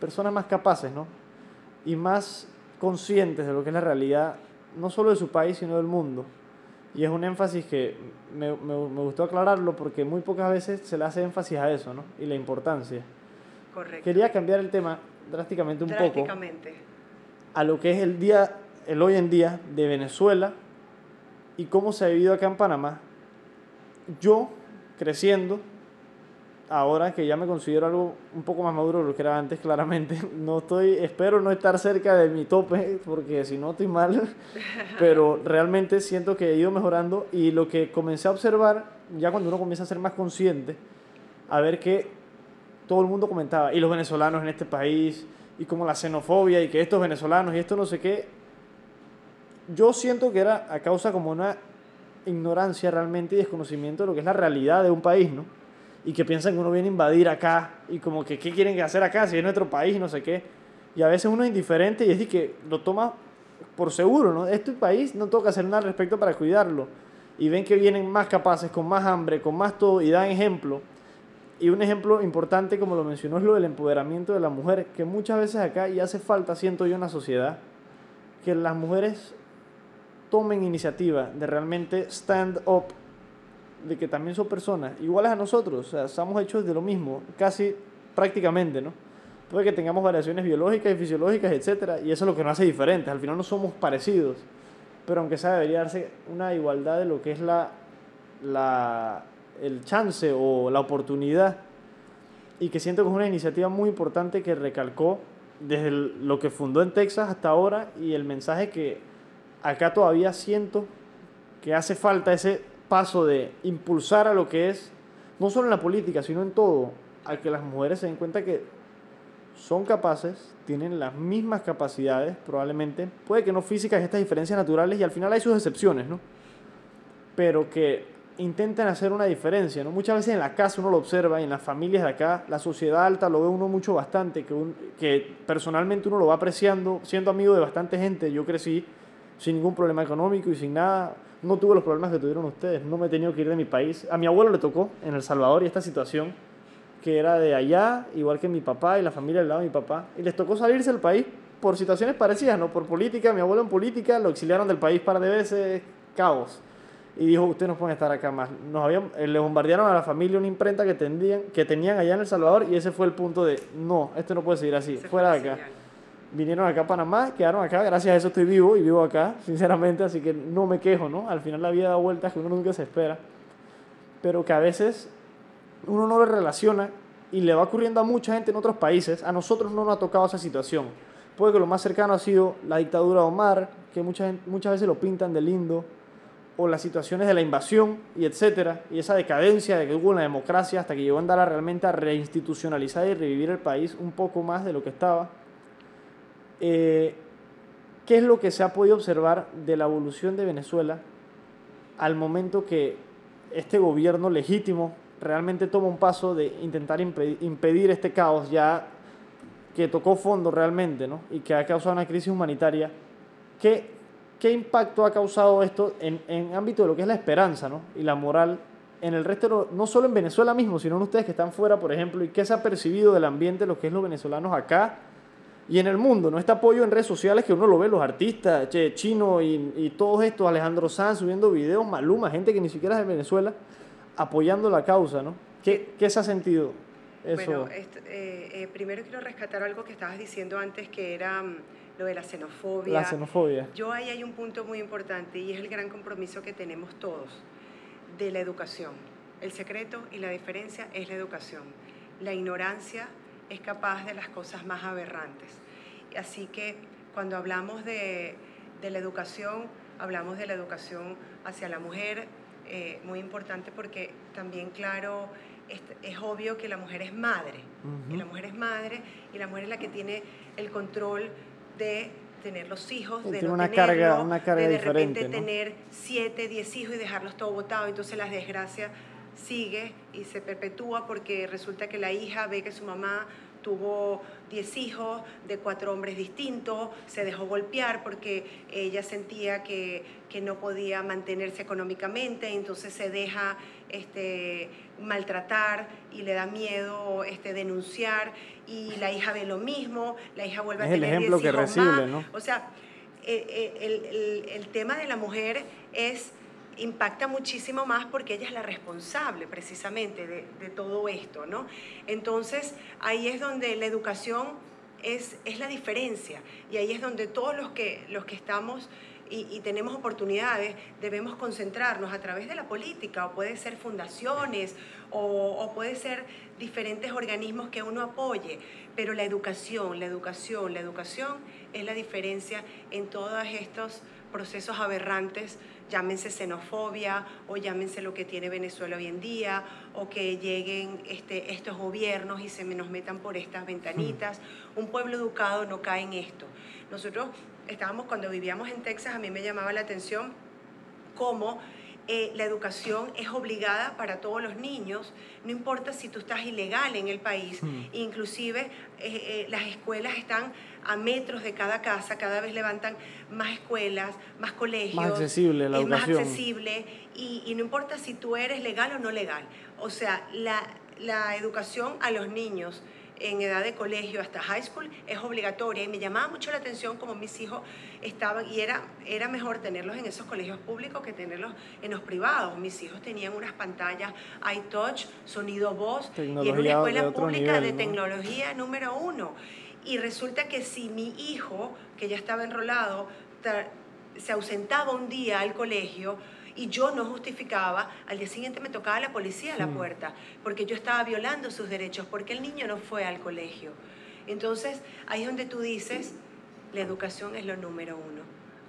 personas más capaces, ¿no? Y más conscientes de lo que es la realidad, no solo de su país, sino del mundo. Y es un énfasis que me, me, me, gustó aclararlo porque muy pocas veces se le hace énfasis a eso, ¿no? Y la importancia. Correcto. Quería cambiar el tema drásticamente un drásticamente. poco a lo que es el día, el hoy en día de Venezuela y cómo se ha vivido acá en Panamá. Yo, creciendo, ahora que ya me considero algo un poco más maduro de lo que era antes, claramente, no estoy, espero no estar cerca de mi tope, porque si no estoy mal, pero realmente siento que he ido mejorando y lo que comencé a observar, ya cuando uno comienza a ser más consciente, a ver que todo el mundo comentaba, y los venezolanos en este país, y como la xenofobia, y que estos venezolanos, y esto no sé qué, yo siento que era a causa como una ignorancia realmente y desconocimiento de lo que es la realidad de un país, ¿no? Y que piensan que uno viene a invadir acá y como que qué quieren hacer acá si es nuestro país y no sé qué. Y a veces uno es indiferente y es de que lo toma por seguro, ¿no? Este país no toca hacer nada al respecto para cuidarlo. Y ven que vienen más capaces, con más hambre, con más todo y dan ejemplo. Y un ejemplo importante, como lo mencionó, es lo del empoderamiento de la mujer, que muchas veces acá y hace falta, siento yo, en la sociedad, que las mujeres tomen iniciativa de realmente stand up, de que también son personas iguales a nosotros, o sea, estamos hechos de lo mismo, casi prácticamente, ¿no? Puede que tengamos variaciones biológicas y fisiológicas, etcétera, y eso es lo que nos hace diferentes, al final no somos parecidos, pero aunque sea debería darse una igualdad de lo que es la, la, el chance o la oportunidad, y que siento que es una iniciativa muy importante que recalcó desde lo que fundó en Texas hasta ahora y el mensaje que acá todavía siento que hace falta ese paso de impulsar a lo que es, no solo en la política, sino en todo, a que las mujeres se den cuenta que son capaces, tienen las mismas capacidades, probablemente, puede que no físicas, estas diferencias naturales, y al final hay sus excepciones, ¿no? Pero que intenten hacer una diferencia, ¿no? Muchas veces en la casa uno lo observa, y en las familias de acá, la sociedad alta lo ve uno mucho bastante, que, personalmente uno lo va apreciando, siendo amigo de bastante gente, yo crecí sin ningún problema económico y sin nada. No tuve los problemas que tuvieron ustedes. No me he tenido que ir de mi país. A mi abuelo le tocó en El Salvador y esta situación, que era de allá, igual que mi papá y la familia del lado de mi papá. Y les tocó salirse del país por situaciones parecidas, ¿no? Por política. Mi abuelo en política lo exiliaron del país par de veces, caos. Y dijo, ustedes no pueden estar acá más. Nos habían, le bombardearon a la familia una imprenta que, tendían, que tenían allá en El Salvador y ese fue el punto de, no, esto no puede seguir así, Se fuera fue de acá señal. vinieron acá a Panamá, quedaron acá, gracias a eso estoy vivo y vivo acá, sinceramente, así que no me quejo, ¿no? Al final la vida da vueltas que uno nunca se espera, pero que a veces uno no lo relaciona y le va ocurriendo a mucha gente en otros países, a nosotros no nos ha tocado esa situación. Puede que lo más cercano ha sido la dictadura de Omar, que mucha muchas veces lo pintan de lindo, o las situaciones de la invasión y etcétera, y esa decadencia de que hubo en la democracia hasta que llegó a andar a realmente a reinstitucionalizar y revivir el país un poco más de lo que estaba. Eh, ¿Qué es lo que se ha podido observar de la evolución de Venezuela al momento que este gobierno legítimo realmente toma un paso de intentar impe- impedir este caos ya que tocó fondo realmente ¿no? y que ha causado una crisis humanitaria? ¿Qué, qué impacto ha causado esto en, en ámbito de lo que es la esperanza ¿no? y la moral en el resto, no solo en Venezuela mismo, sino en ustedes que están fuera, por ejemplo, y qué se ha percibido del ambiente, lo que es los venezolanos acá y en el mundo, ¿no? Este apoyo en redes sociales que uno lo ve, los artistas, che, Chino y, y todos estos, Alejandro Sanz subiendo videos, Maluma, gente que ni siquiera es de Venezuela, apoyando la causa, ¿no? ¿Qué, qué se ha sentido? Eso. Bueno, est- eh, eh, primero quiero rescatar algo que estabas diciendo antes, que era mm, lo de la xenofobia. la xenofobia. Yo ahí hay un punto muy importante y es el gran compromiso que tenemos todos de la educación. El secreto y la diferencia es la educación. La ignorancia es capaz de las cosas más aberrantes. Así que cuando hablamos de, de la educación, hablamos de la educación hacia la mujer, eh, muy importante porque también, claro, es, es obvio que la mujer es madre. Y Ujú. la mujer es madre y la mujer es la que tiene el control de tener los hijos, Sí, de no una carga- tenerlo, una carga de de diferente, repente ¿no? tener siete, diez hijos y dejarlos todos botados. Entonces la desgracia sigue y se perpetúa porque resulta que la hija ve que su mamá tuvo 10 hijos de cuatro hombres distintos, se dejó golpear porque ella sentía que, que no podía mantenerse económicamente, entonces se deja este, maltratar y le da miedo este, denunciar y la hija ve lo mismo, la hija vuelve a tener el ejemplo que recibe, ¿no? O sea, eh, eh, el, el, tema de la mujer es impacta muchísimo más porque ella es la responsable precisamente de, todo esto, ¿no? Entonces, ahí es donde la educación es, es la diferencia y ahí es donde todos los que, los que estamos y, tenemos oportunidades, debemos concentrarnos a través de la política, o puede ser fundaciones, o, o, puede ser diferentes organismos que uno apoye, pero la educación, la educación, la educación es la diferencia en todos estos procesos aberrantes llámense xenofobia o llámense lo que tiene Venezuela hoy en día, o que lleguen este, estos gobiernos y se nos metan por estas ventanitas. Hmm. Un pueblo educado no cae en esto. Nosotros estábamos, cuando vivíamos en Texas, a mí me llamaba la atención cómo eh, la educación es obligada para todos los niños, no importa si tú estás ilegal en el país, hmm. inclusive eh, eh, las escuelas están a metros de cada casa, cada vez levantan más escuelas, más colegios. Más accesible la educación. más accesible y, y, no importa si tú eres legal o no legal. O sea, la, la educación a los niños en edad de colegio hasta high school es obligatoria y me llamaba mucho la atención como mis hijos estaban y era, era mejor tenerlos en esos colegios públicos que tenerlos en los privados. Mis hijos tenían unas pantallas iTouch, sonido voz y en una escuela pública de tecnología número uno. Y resulta que si mi hijo, que ya estaba enrolado, se ausentaba un día al colegio, y yo no justificaba, al día siguiente me tocaba la policía a la puerta, porque yo estaba violando sus derechos, porque el niño no fue al colegio. Entonces, ahí es donde tú dices, la educación es lo número uno.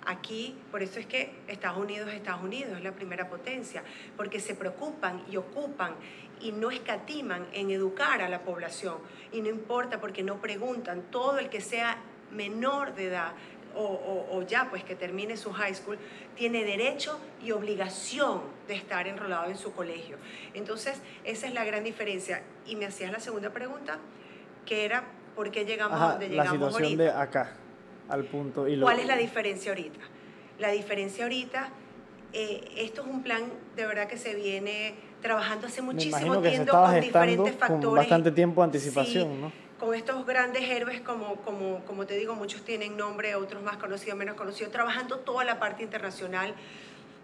Aquí, por eso es que Estados Unidos, Estados Unidos es la primera potencia, porque se preocupan y ocupan y no escatiman en educar a la población. Y no importa porque no preguntan, todo el que sea menor de edad o, ya pues que termine su high school, tiene derecho y obligación de estar enrolado en su colegio. Entonces, esa es la gran diferencia. Y me hacías la segunda pregunta, que era, ¿por qué llegamos a donde llegamos La situación de acá, al punto. Y ¿Cuál es la diferencia ahorita? La diferencia ahorita, eh, esto es un plan de verdad que se viene trabajando hace muchísimo tiempo con diferentes factores. Con bastante tiempo de anticipación, ¿no? Con estos grandes héroes, como, como, como te digo, muchos tienen nombre, otros más conocidos, menos conocidos, trabajando toda la parte internacional.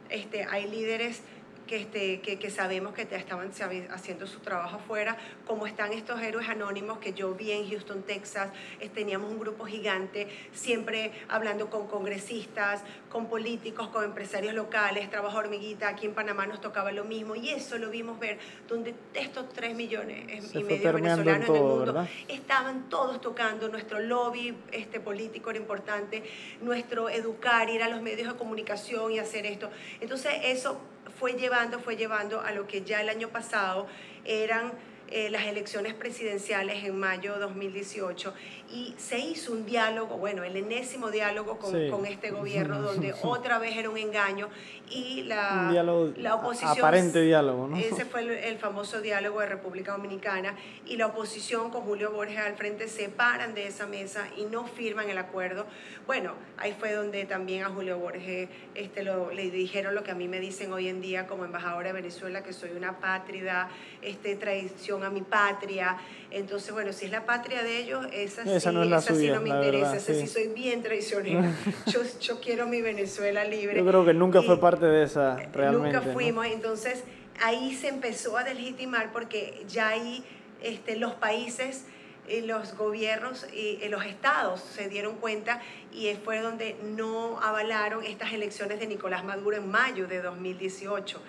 Este, hay líderes que, este, que, que, sabemos que estaban haciendo su trabajo afuera, como están estos héroes anónimos que yo vi en Houston, Texas, teníamos un grupo gigante, siempre hablando con congresistas, con políticos, con empresarios locales, trabajo hormiguita, aquí en Panamá nos tocaba lo mismo, y eso lo vimos ver, donde estos tres millones y medio venezolanos en, el mundo estaban todos tocando, nuestro lobby este, político era importante, nuestro educar, ir a los medios de comunicación y hacer esto. Entonces eso fue llevando, fue llevando a lo que ya el año pasado eran eh, las elecciones presidenciales en mayo de 2018 y se hizo un diálogo, bueno, el enésimo diálogo con, con este gobierno donde otra vez era un engaño y la, la oposición... Aparente diálogo, ¿no? Ese fue el, famoso diálogo de República Dominicana y la oposición con Julio Borges al frente se paran de esa mesa y no firman el acuerdo. Bueno, ahí fue donde también a Julio Borges este, lo, le dijeron lo que a mí me dicen hoy en día como embajadora de Venezuela, que soy una pátrida, este, traición a mi patria. Entonces, bueno, si es la patria de ellos, esa, esa sí, no, es la esa sí no me interesa, esa sí. soy bien traicionera. yo, yo quiero mi Venezuela libre. Yo creo que nunca fue parte de esa realmente. Nunca fuimos, entonces ahí se empezó a delegitimar porque ya ahí este, los países y los gobiernos y los estados se dieron cuenta y fue donde no avalaron estas elecciones de Nicolás Maduro en mayo de 2018.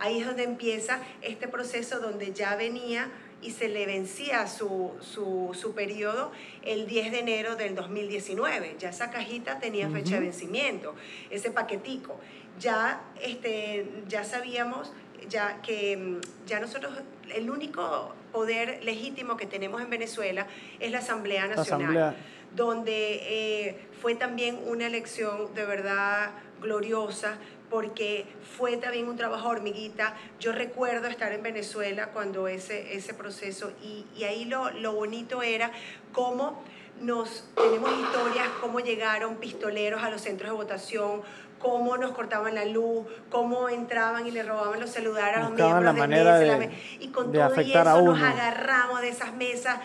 Ahí es donde empieza este proceso donde ya venía y se le vencía su, su, su, periodo el 10 de enero del 2019. Ya esa cajita tenía fecha de vencimiento, ese paquetico. Ya, este, ya sabíamos ya que mm, ya nosotros, el único poder legítimo que tenemos en Venezuela es la Asamblea Nacional, donde eh, fue también una elección de verdad gloriosa porque fue también un trabajo hormiguita. Yo recuerdo estar en Venezuela cuando ese, ese proceso y, y ahí lo, lo bonito era cómo nos tenemos historias, cómo llegaron pistoleros a los centros de votación, cómo nos cortaban la luz, cómo entraban y le robaban los celulares a los miembros la de manera mesa, de, y con de todo a eso nos agarramos de esas mesas,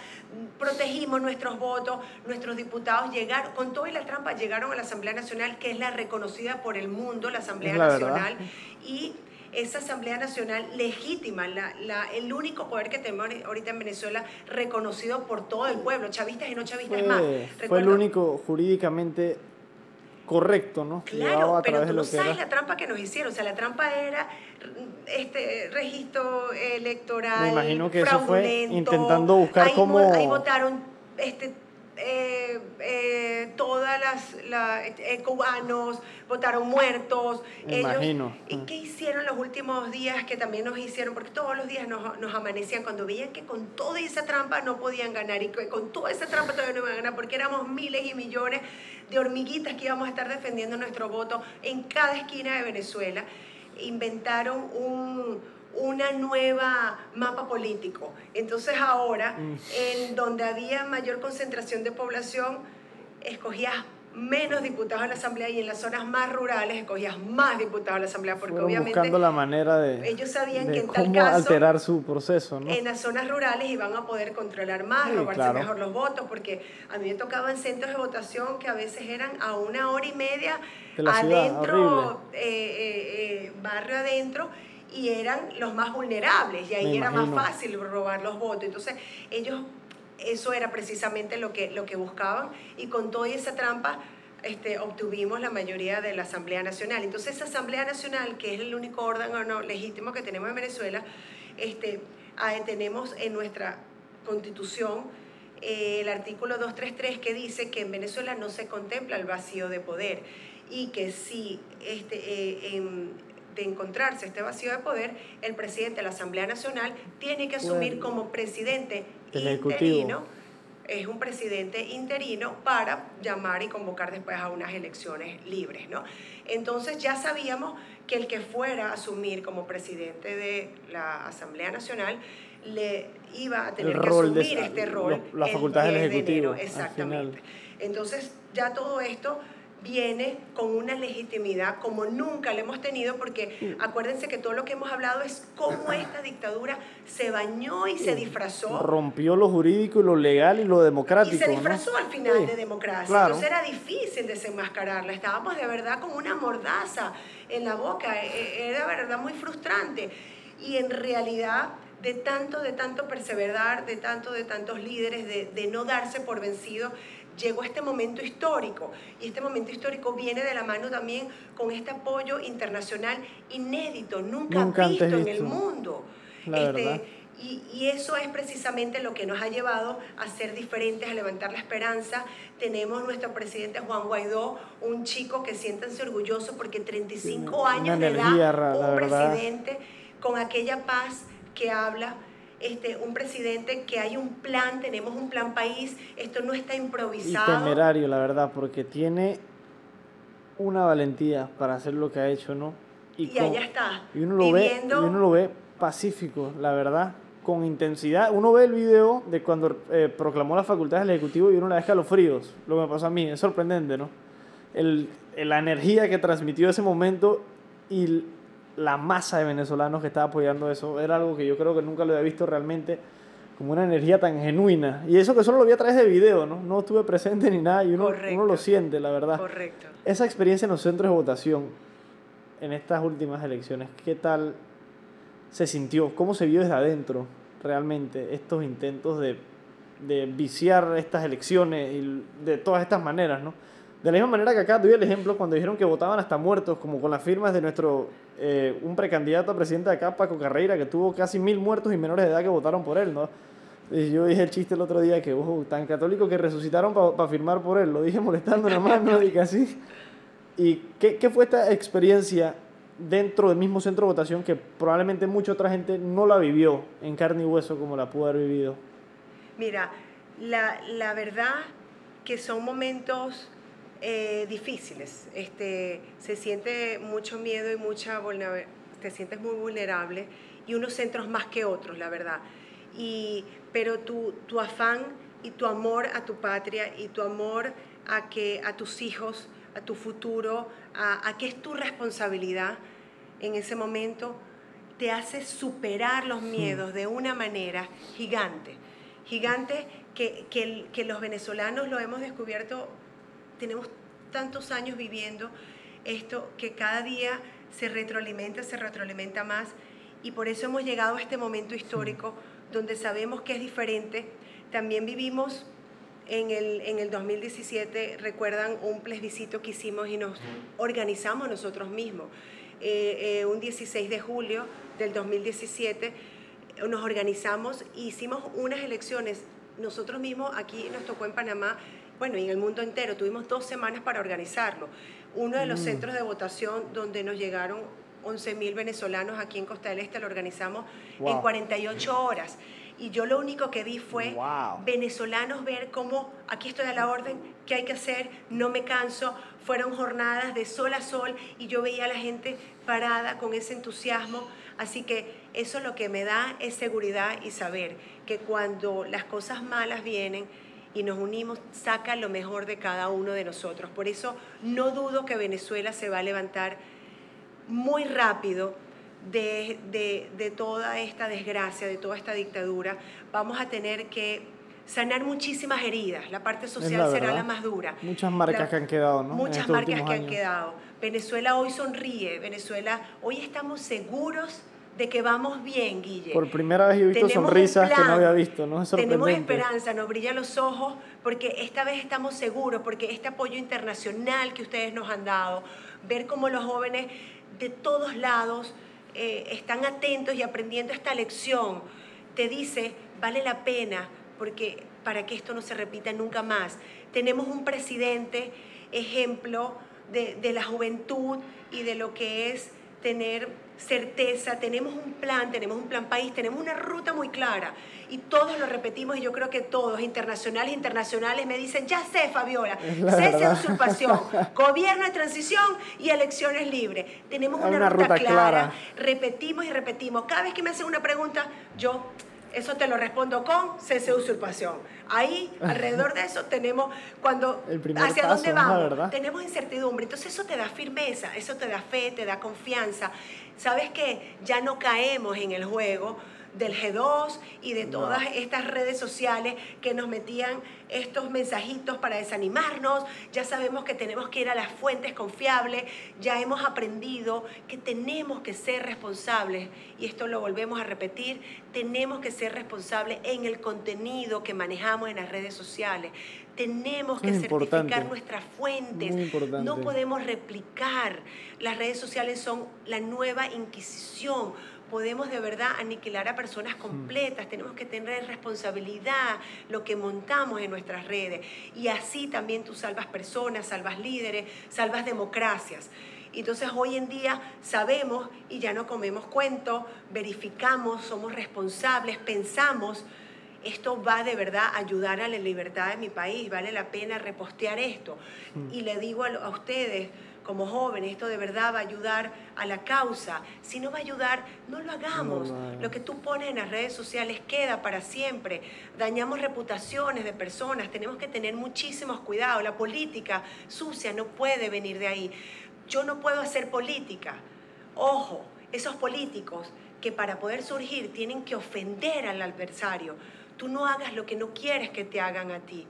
protegimos nuestros votos, nuestros diputados llegaron, con toda la trampa llegaron a la Asamblea Nacional, que es la reconocida por el mundo, la Asamblea verdad. Nacional, y esa Asamblea Nacional legítima, la, la- el único poder que tenemos ahorita en Venezuela reconocido por todo el pueblo, chavistas y no chavistas más. Fue, fue el único jurídicamente correcto, ¿no? Claro, a pero tú de no lo que sabes era. la trampa que nos hicieron. O sea, la trampa era este registro electoral. Me imagino que eso fue intentando buscar ahí, mo- cómo- Ahí votaron este, eh, eh, todas las la- eh, cubanos, votaron muertos. Me Ellos- imagino. ¿Y qué hicieron los últimos días que también nos hicieron? Porque todos los días nos, nos amanecían cuando veían que con toda esa trampa no podían ganar y que con toda esa trampa todavía no iban a ganar porque éramos miles y millones de hormiguitas que íbamos a estar defendiendo nuestro voto en cada esquina de Venezuela. Inventaron un, una nueva mapa político. Entonces ahora, en donde había mayor concentración de población, escogías menos diputados en la Asamblea y en las zonas más rurales escogías más diputados en la Asamblea porque Fueron obviamente buscando la manera de, ellos sabían de que en tal cómo caso alterar su proceso, ¿no? en las zonas rurales iban a poder controlar más, Sí, robarse claro. mejor los votos, porque a mí me tocaban centros de votación que a veces eran a una hora y media ciudad, adentro, eh, eh, eh, barrio adentro, y eran los más vulnerables, y ahí Me era imagino. más fácil robar los votos. Entonces, ellos, eso era precisamente lo que, lo que buscaban, y con toda esa trampa este, obtuvimos la mayoría de la Asamblea Nacional. Entonces, esa Asamblea Nacional, que es el único órgano legítimo que tenemos en Venezuela, este, ah, tenemos en nuestra constitución eh, el artículo 233 que dice que en Venezuela no se contempla el vacío de poder y que si este, eh, en- de encontrarse este vacío de poder, el presidente de la Asamblea Nacional tiene que asumir como presidente interino es un presidente interino para llamar y convocar después a unas elecciones libres, ¿no? Entonces ya sabíamos que el que fuera a asumir como presidente de la Asamblea Nacional le iba a tener El que de asumir este rol las facultades del 10 de Ejecutivo, enero, exactamente. Entonces ya todo esto viene con una legitimidad como nunca la hemos tenido, porque acuérdense que todo lo que hemos hablado es cómo esta dictadura se bañó y se disfrazó Rompió lo jurídico y lo legal y lo democrático, y se ¿no? disfrazó al final Sí, de democracia. claro. Entonces era difícil desenmascararla. Estábamos de verdad con una mordaza en la boca. E- e- Era de verdad muy frustrante. Y en realidad, de tanto, de tanto perseverar, de tanto, de tantos líderes, de, de no darse por vencido, llegó este momento histórico. Y este momento histórico viene de la mano también con este apoyo internacional inédito, nunca, Nunca visto, en el mundo. La verdad. Y, y eso es precisamente lo que nos ha llevado a ser diferentes, a levantar la esperanza. Tenemos nuestro presidente Juan Guaidó, un chico que siéntanse orgulloso porque 35 Una años de edad, un verdad. presidente con aquella paz que habla. Este, un presidente que hay un plan, tenemos un plan país, esto no está Y improvisado. temerario, la verdad, porque tiene una valentía para hacer lo que ha hecho, ¿no? y con- allá está, Y uno lo ve, y viviendo uno lo ve pacífico, la verdad, con intensidad. Uno ve el video de cuando eh, proclamó las facultades del Ejecutivo y uno le da escalofríos, lo que me pasó a mí, es sorprendente, ¿no? El, la energía que transmitió ese momento y la masa de venezolanos que estaba apoyando eso, era algo que yo creo que nunca lo había visto realmente como una energía tan genuina. Y eso que solo lo vi a través de video, ¿no? No estuve presente ni nada y uno, uno lo siente, la verdad. correcto. Esa experiencia en los centros de votación en estas últimas elecciones, ¿qué tal se sintió? ¿Cómo se vio desde adentro realmente estos intentos de, de viciar estas elecciones y de todas estas maneras, ¿no? De la misma manera que acá doy el ejemplo cuando dijeron que votaban hasta muertos, como con las firmas de nuestro, eh, un precandidato a presidente de acá, Paco Carreira, que tuvo casi mil muertos y menores de edad que votaron por él, ¿no? Y yo dije el chiste el otro día que, ojo, tan católico que resucitaron para firmar por él, lo dije molestando nada más, no dije así. ¿Y qué, qué fue esta experiencia dentro del mismo centro de votación que probablemente mucha otra gente no la vivió en carne y hueso como la pudo haber vivido? Mira, la, la verdad que son momentos eh, difíciles. Este, se siente mucho miedo y mucha te sientes muy vulnerable y unos centros más que otros, la verdad. Y, pero tu, tu afán y tu amor a tu patria y tu amor a, que, a tus hijos, a tu futuro, a, a que es tu responsabilidad en ese momento, te hace superar los miedos de una manera gigante. Gigante que, que, que los venezolanos lo hemos descubierto, tenemos tantos años viviendo esto que cada día se retroalimenta, se retroalimenta más y por eso hemos llegado a este momento histórico donde sabemos que es diferente. También vivimos en el, en el 2017, recuerdan un plebiscito que hicimos y nos organizamos nosotros mismos. Eh, eh, un 16 de julio del 2017 nos organizamos e hicimos unas elecciones. Nosotros mismos aquí nos tocó en Panamá, bueno, y en el mundo entero, tuvimos dos semanas para organizarlo. Uno de los mm. centros de votación donde nos llegaron 11.000 venezolanos aquí en Costa del Este lo organizamos en 48 horas. Y yo lo único que vi fue venezolanos ver cómo aquí estoy a la orden, qué hay que hacer, no me canso. Fueron jornadas de sol a sol y yo veía a la gente parada con ese entusiasmo. Así que eso lo que me da es seguridad y saber que cuando las cosas malas vienen y nos unimos, saca lo mejor de cada uno de nosotros. Por eso no dudo que Venezuela se va a levantar muy rápido de, de, toda esta desgracia, de toda esta dictadura. Vamos a tener que sanar muchísimas heridas. La parte social será la más dura. Muchas marcas que han quedado, ¿no? Muchas marcas que han quedado. Venezuela hoy sonríe, Venezuela hoy estamos seguros de que vamos bien, Guille. Por primera vez he visto sonrisas que no había visto, ¿no? Es Tenemos esperanza, nos brillan los ojos, porque esta vez estamos seguros, porque este apoyo internacional que ustedes nos han dado, ver cómo los jóvenes de todos lados eh, están atentos y aprendiendo esta lección, te dice, vale la pena, porque para que esto no se repita nunca más. Tenemos un presidente, ejemplo de, de la juventud y de lo que es tener certeza, tenemos un plan, tenemos un plan país, tenemos una ruta muy clara. Y todos lo repetimos y yo creo que todos, internacionales, internacionales, me dicen, ya sé, Fabiola, cese de usurpación, gobierno de transición y elecciones libres. Tenemos una, ruta, clara, repetimos y repetimos. Cada vez que me hacen una pregunta, yo eso te lo respondo con cese de usurpación. Ahí, alrededor de eso, tenemos cuando hacia dónde vamos, tenemos incertidumbre. Entonces eso te da firmeza, eso te da fe, te da confianza. Sabes que ya no caemos en el juego del G2 y de todas estas redes sociales que nos metían estos mensajitos para desanimarnos. Ya sabemos que tenemos que ir a las fuentes confiables, ya hemos aprendido que tenemos que ser responsables, y esto lo volvemos a repetir, tenemos que ser responsables en el contenido que manejamos en las redes sociales. Tenemos que certificar nuestras fuentes. No podemos replicar. Las redes sociales son la nueva inquisición podemos de verdad aniquilar a personas completas, tenemos que tener responsabilidad lo que montamos en nuestras redes. Y así también tú salvas personas, salvas líderes, salvas democracias. Entonces hoy en día sabemos y ya no comemos cuento, verificamos, somos responsables, pensamos, esto va de verdad a ayudar a la libertad de mi país, vale la pena repostear esto. Y le digo a ustedes, como jóvenes, esto de verdad va a ayudar a la causa. Si no va a ayudar, no lo hagamos. Lo que tú pones en las redes sociales queda para siempre. Dañamos reputaciones de personas, tenemos que tener muchísimos cuidados. La política sucia no puede venir de ahí. Yo no puedo hacer política. Ojo, esos políticos que para poder surgir tienen que ofender al adversario. Tú no hagas lo que no quieres que te hagan a ti.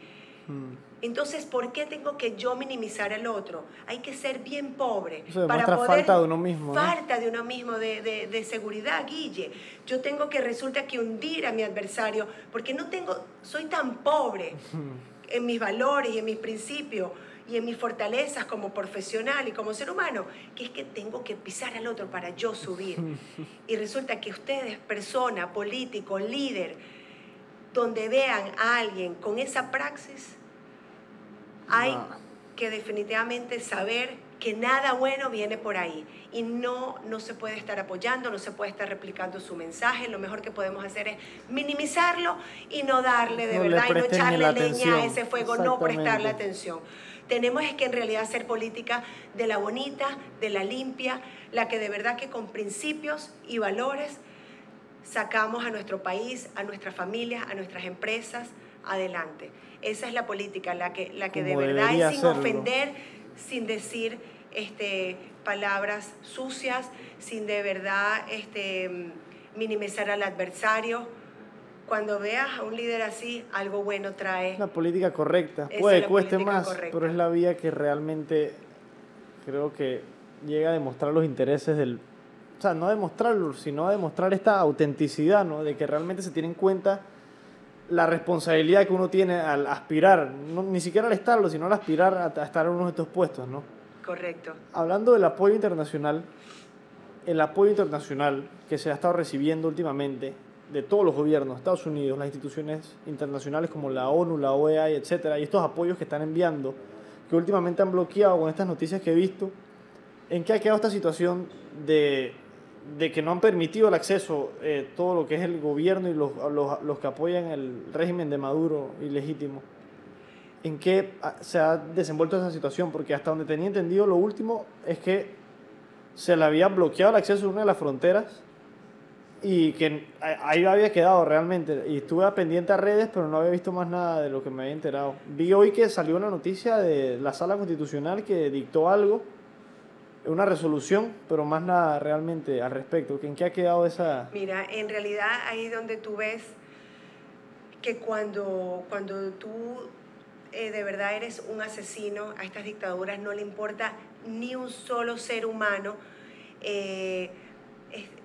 Hmm. Entonces, ¿por qué tengo que yo minimizar al otro? Hay que ser bien pobre. para poder, falta de uno mismo. Falta de uno mismo, de, de, seguridad, Guille. Yo tengo que, resulta que hundir a mi adversario, porque no tengo, soy tan pobre en mis valores y en mis principios y en mis fortalezas como profesional y como ser humano, que es que tengo que pisar al otro para yo subir. y resulta que ustedes, persona, político, líder, donde vean a alguien con esa praxis, hay que definitivamente saber que nada bueno viene por ahí y no, no se puede estar apoyando, no se puede estar replicando su mensaje. Lo mejor que podemos hacer es minimizarlo y no darle de verdad y no echarle leña a ese fuego, no prestarle atención. Tenemos es que en realidad hacer política de la bonita, de la limpia, la que de verdad que con principios y valores sacamos a nuestro país, a nuestras familias, a nuestras empresas adelante. Esa es la política, la que, la que de verdad es sin ofender, sin decir este, palabras sucias, sin de verdad este, minimizar al adversario. Cuando veas a un líder así, algo bueno trae. La política correcta. Puede, cueste más, pero es la vía que realmente creo que llega a demostrar los intereses del... O sea, no demostrarlo, sino a demostrar esta autenticidad, ¿no? De que realmente se tiene en cuenta la responsabilidad que uno tiene al aspirar, no, ni siquiera al estarlo, sino al aspirar a, estar en uno de estos puestos, ¿no? Correcto. Hablando del apoyo internacional, el apoyo internacional que se ha estado recibiendo últimamente de todos los gobiernos, Estados Unidos, las instituciones internacionales como la ONU, la OEA, etcétera, y estos apoyos que están enviando, que últimamente han bloqueado con estas noticias que he visto, ¿en qué ha quedado esta situación de de que no han permitido el acceso eh, todo lo que es el gobierno y los, los, los, que apoyan el régimen de Maduro ilegítimo. ¿En qué se ha desenvuelto esa situación? Porque hasta donde tenía entendido, lo último es que se le había bloqueado el acceso a una de las fronteras y que ahí había quedado realmente. Y estuve pendiente a redes, pero no había visto más nada de lo que me había enterado. Vi hoy que salió una noticia de la sala constitucional que dictó algo una resolución, pero más nada realmente al respecto. ¿En qué ha quedado esa...? Mira, en realidad ahí donde tú ves que cuando, cuando tú eh, de verdad eres un asesino, a estas dictaduras no le importa ni un solo ser humano, eh,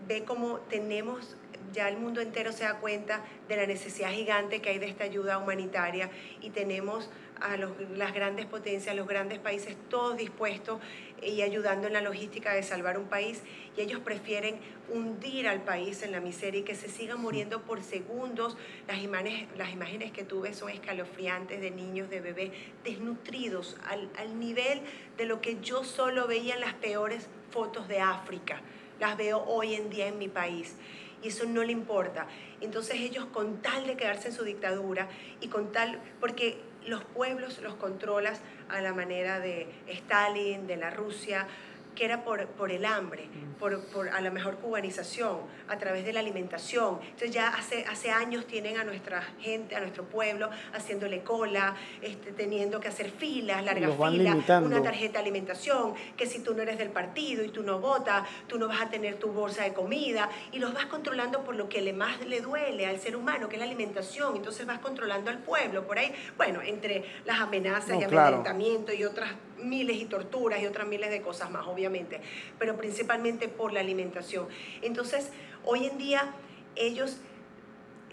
ve como tenemos ya el mundo entero se da cuenta de la necesidad gigante que hay de esta ayuda humanitaria y tenemos a las grandes potencias, los grandes países, todos dispuestos y ayudando en la logística de salvar un país y ellos prefieren hundir al país en la miseria y que se sigan muriendo por segundos. Las imágenes, las imágenes que tú ves son escalofriantes de niños, de bebés desnutridos al, al nivel de lo que yo solo veía en las peores fotos de África. Las veo hoy en día en mi país y eso no le importa. Entonces ellos con tal de quedarse en su dictadura y con tal, porque los pueblos los controlas a la manera de Stalin, de la Rusia, que era por, por el hambre, mm. por, por, a la mejor cubanización, a través de la alimentación. Entonces ya hace, hace años tienen a nuestra gente, a nuestro pueblo, haciéndole cola, este, teniendo que hacer filas, largas filas, una tarjeta de alimentación, que si tú no eres del partido y tú no votas, tú no vas a tener tu bolsa de comida, y los vas controlando por lo que le más le duele al ser humano, que es la alimentación. Entonces vas controlando al pueblo. Por ahí, bueno, entre las amenazas y amedrentamiento y otras miles y torturas y otras miles de cosas más, obviamente, pero principalmente por la alimentación. Entonces, hoy en día ellos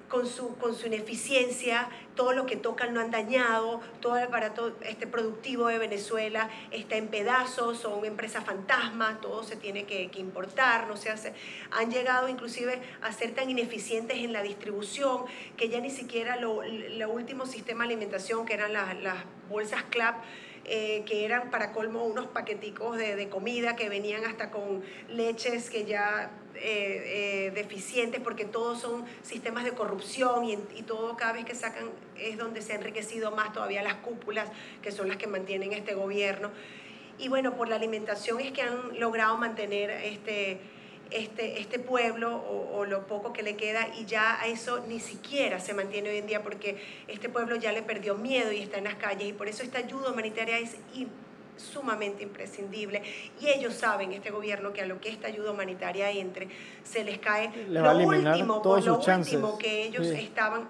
con su, con su ineficiencia, todo lo que tocan no han dañado, todo el aparato este, productivo de Venezuela está en pedazos, son empresas fantasma, todo se tiene que, importar, no se hace. Han llegado inclusive a ser tan ineficientes en la distribución que ya ni siquiera lo, último sistema de alimentación, que eran las, las bolsas CLAP, eh, que eran para colmo unos paqueticos de, comida que venían hasta con leches que ya eh, eh, deficientes porque todos son sistemas de corrupción y, y, todo cada vez que sacan es donde se ha enriquecido más todavía las cúpulas que son las que mantienen este gobierno. Y bueno, por la alimentación es que han logrado mantener este este, este pueblo o, lo poco que le queda y ya a eso ni siquiera se mantiene hoy en día porque este pueblo ya le perdió miedo y está en las calles y por eso esta ayuda humanitaria es sumamente imprescindible y ellos saben, este gobierno, que a lo que esta ayuda humanitaria entre, se les cae lo último, por lo último que ellos estaban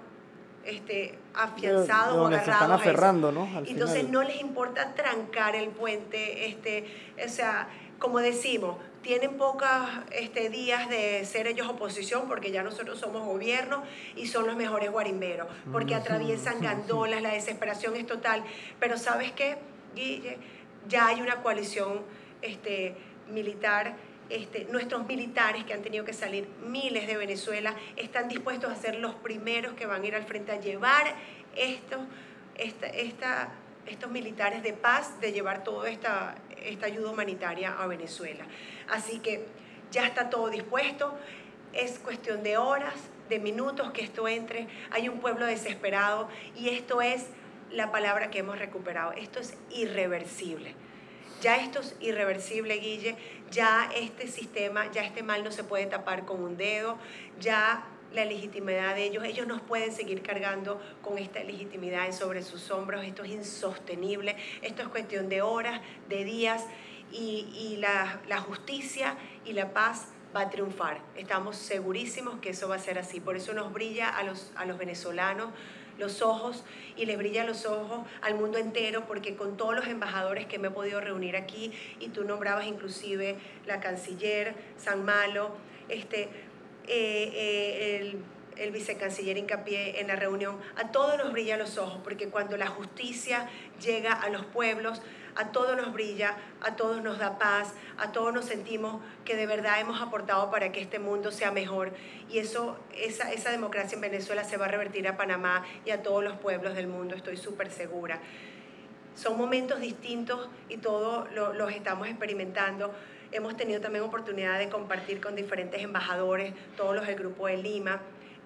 este, afianzados o agarrados. están aferrando, ¿no? Entonces no les importa trancar el puente, este, o sea, como decimos, tienen pocos este, días de ser ellos oposición porque ya nosotros somos gobierno y son los mejores guarimberos, porque atraviesan gandolas, la desesperación es total. Pero sabes qué, Guille, ya hay una coalición este, militar. Este, nuestros militares que han tenido que salir miles de Venezuela están dispuestos a ser los primeros que van a ir al frente a llevar esto, esta, esta estos militares de paz de llevar toda esta, esta ayuda humanitaria a Venezuela. Así que ya está todo dispuesto, es cuestión de horas, de minutos que esto entre, hay un pueblo desesperado y esto es la palabra que hemos recuperado, esto es irreversible. Ya esto es irreversible, Guille, ya este sistema, ya este mal no se puede tapar con un dedo, ya la legitimidad de ellos. Ellos nos pueden seguir cargando con esta legitimidad sobre sus hombros. Esto es insostenible. Esto es cuestión de horas, de días y, la, la justicia y la paz va a triunfar. Estamos segurísimos que eso va a ser así. Por eso nos brilla a los, a los venezolanos los ojos y les brilla los ojos al mundo entero porque con todos los embajadores que me he podido reunir aquí y tú nombrabas inclusive la canciller San Malo, este, eh, eh, el, el vicecanciller hincapié en la reunión, a todos nos brilla los ojos, porque cuando la justicia llega a los pueblos, a todos nos brilla, a todos nos da paz, a todos nos sentimos que de verdad hemos aportado para que este mundo sea mejor. Y eso, esa, democracia en Venezuela se va a revertir a Panamá y a todos los pueblos del mundo, estoy súper segura. Son momentos distintos y todos los estamos experimentando Hemos tenido también oportunidad de compartir con diferentes embajadores, todos los del Grupo de Lima.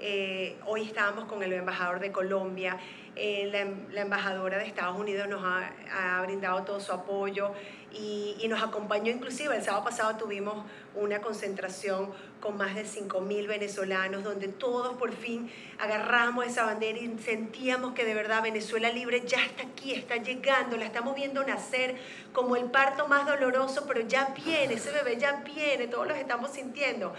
Eh, hoy estábamos con el embajador de Colombia. Eh, la, embajadora de Estados Unidos nos ha, brindado todo su apoyo y, y, nos acompañó inclusive. El sábado pasado tuvimos una concentración con más de 5.000 venezolanos donde todos por fin agarramos esa bandera y sentíamos que de verdad Venezuela libre ya está aquí, está llegando, la estamos viendo nacer como el parto más doloroso, pero ya viene, ese bebé ya viene, todos los estamos sintiendo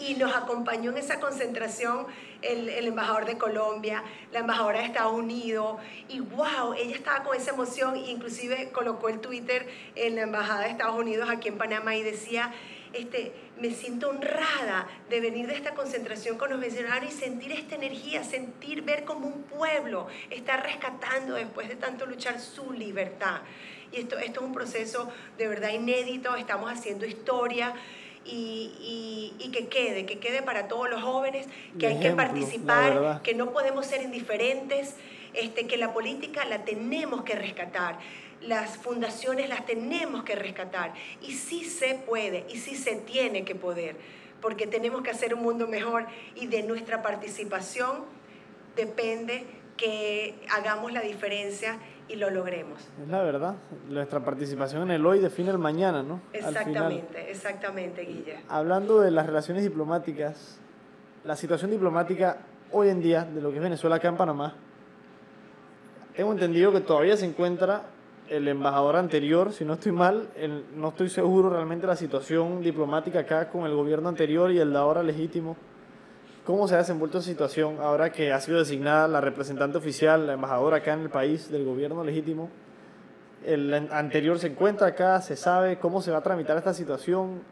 y nos acompañó en esa concentración el, embajador de Colombia, la embajadora de Estados Unidos, y wow, ella estaba con esa emoción, e inclusive colocó el Twitter en la embajada de Estados Unidos aquí en Panamá y decía, este, me siento honrada de venir de esta concentración con los venezolanos y sentir esta energía, sentir, ver como un pueblo está rescatando después de tanto luchar su libertad. Y esto, esto es un proceso de verdad inédito, estamos haciendo historia y, y, que quede, que quede para todos los jóvenes, que hay que participar, que no podemos ser indiferentes, este, que la política la tenemos que rescatar, las fundaciones las tenemos que rescatar y sí se puede y sí se tiene que poder, porque tenemos que hacer un mundo mejor y de nuestra participación depende que hagamos la diferencia y lo logremos. Es la verdad, nuestra participación en el hoy define el mañana, ¿no? Exactamente, exactamente, Guille. Hablando de las relaciones diplomáticas, la situación diplomática hoy en día de lo que es Venezuela acá en Panamá, tengo entendido que todavía se encuentra el embajador anterior, si no estoy mal, no estoy seguro realmente de la situación diplomática acá con el gobierno anterior y el de ahora legítimo. ¿Cómo se ha desenvuelto esa situación ahora que ha sido designada la representante oficial, la embajadora acá en el país del gobierno legítimo? El anterior se encuentra acá, se sabe cómo se va a tramitar esta situación.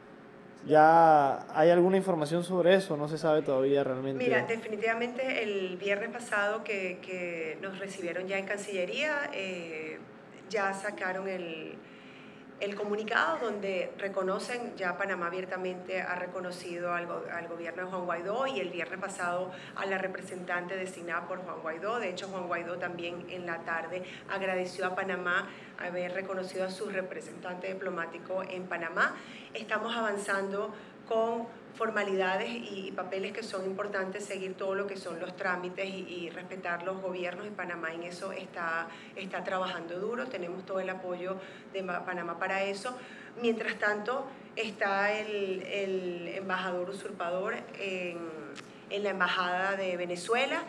¿Ya hay alguna información sobre eso? No se sabe todavía realmente. Mira, definitivamente el viernes pasado que, que nos recibieron ya en Cancillería, eh, ya sacaron el, el comunicado donde reconocen, ya Panamá abiertamente ha reconocido al, gobierno de Juan Guaidó y el viernes pasado a la representante designada por Juan Guaidó. De hecho, Juan Guaidó también en la tarde agradeció a Panamá haber reconocido a su representante diplomático en Panamá. Estamos avanzando con formalidades y, papeles que son importantes, seguir todo lo que son los trámites y, respetar los gobiernos y Panamá en eso está, está trabajando duro, tenemos todo el apoyo de Panamá para eso. Mientras tanto, está el, el embajador usurpador en, en la Embajada de Venezuela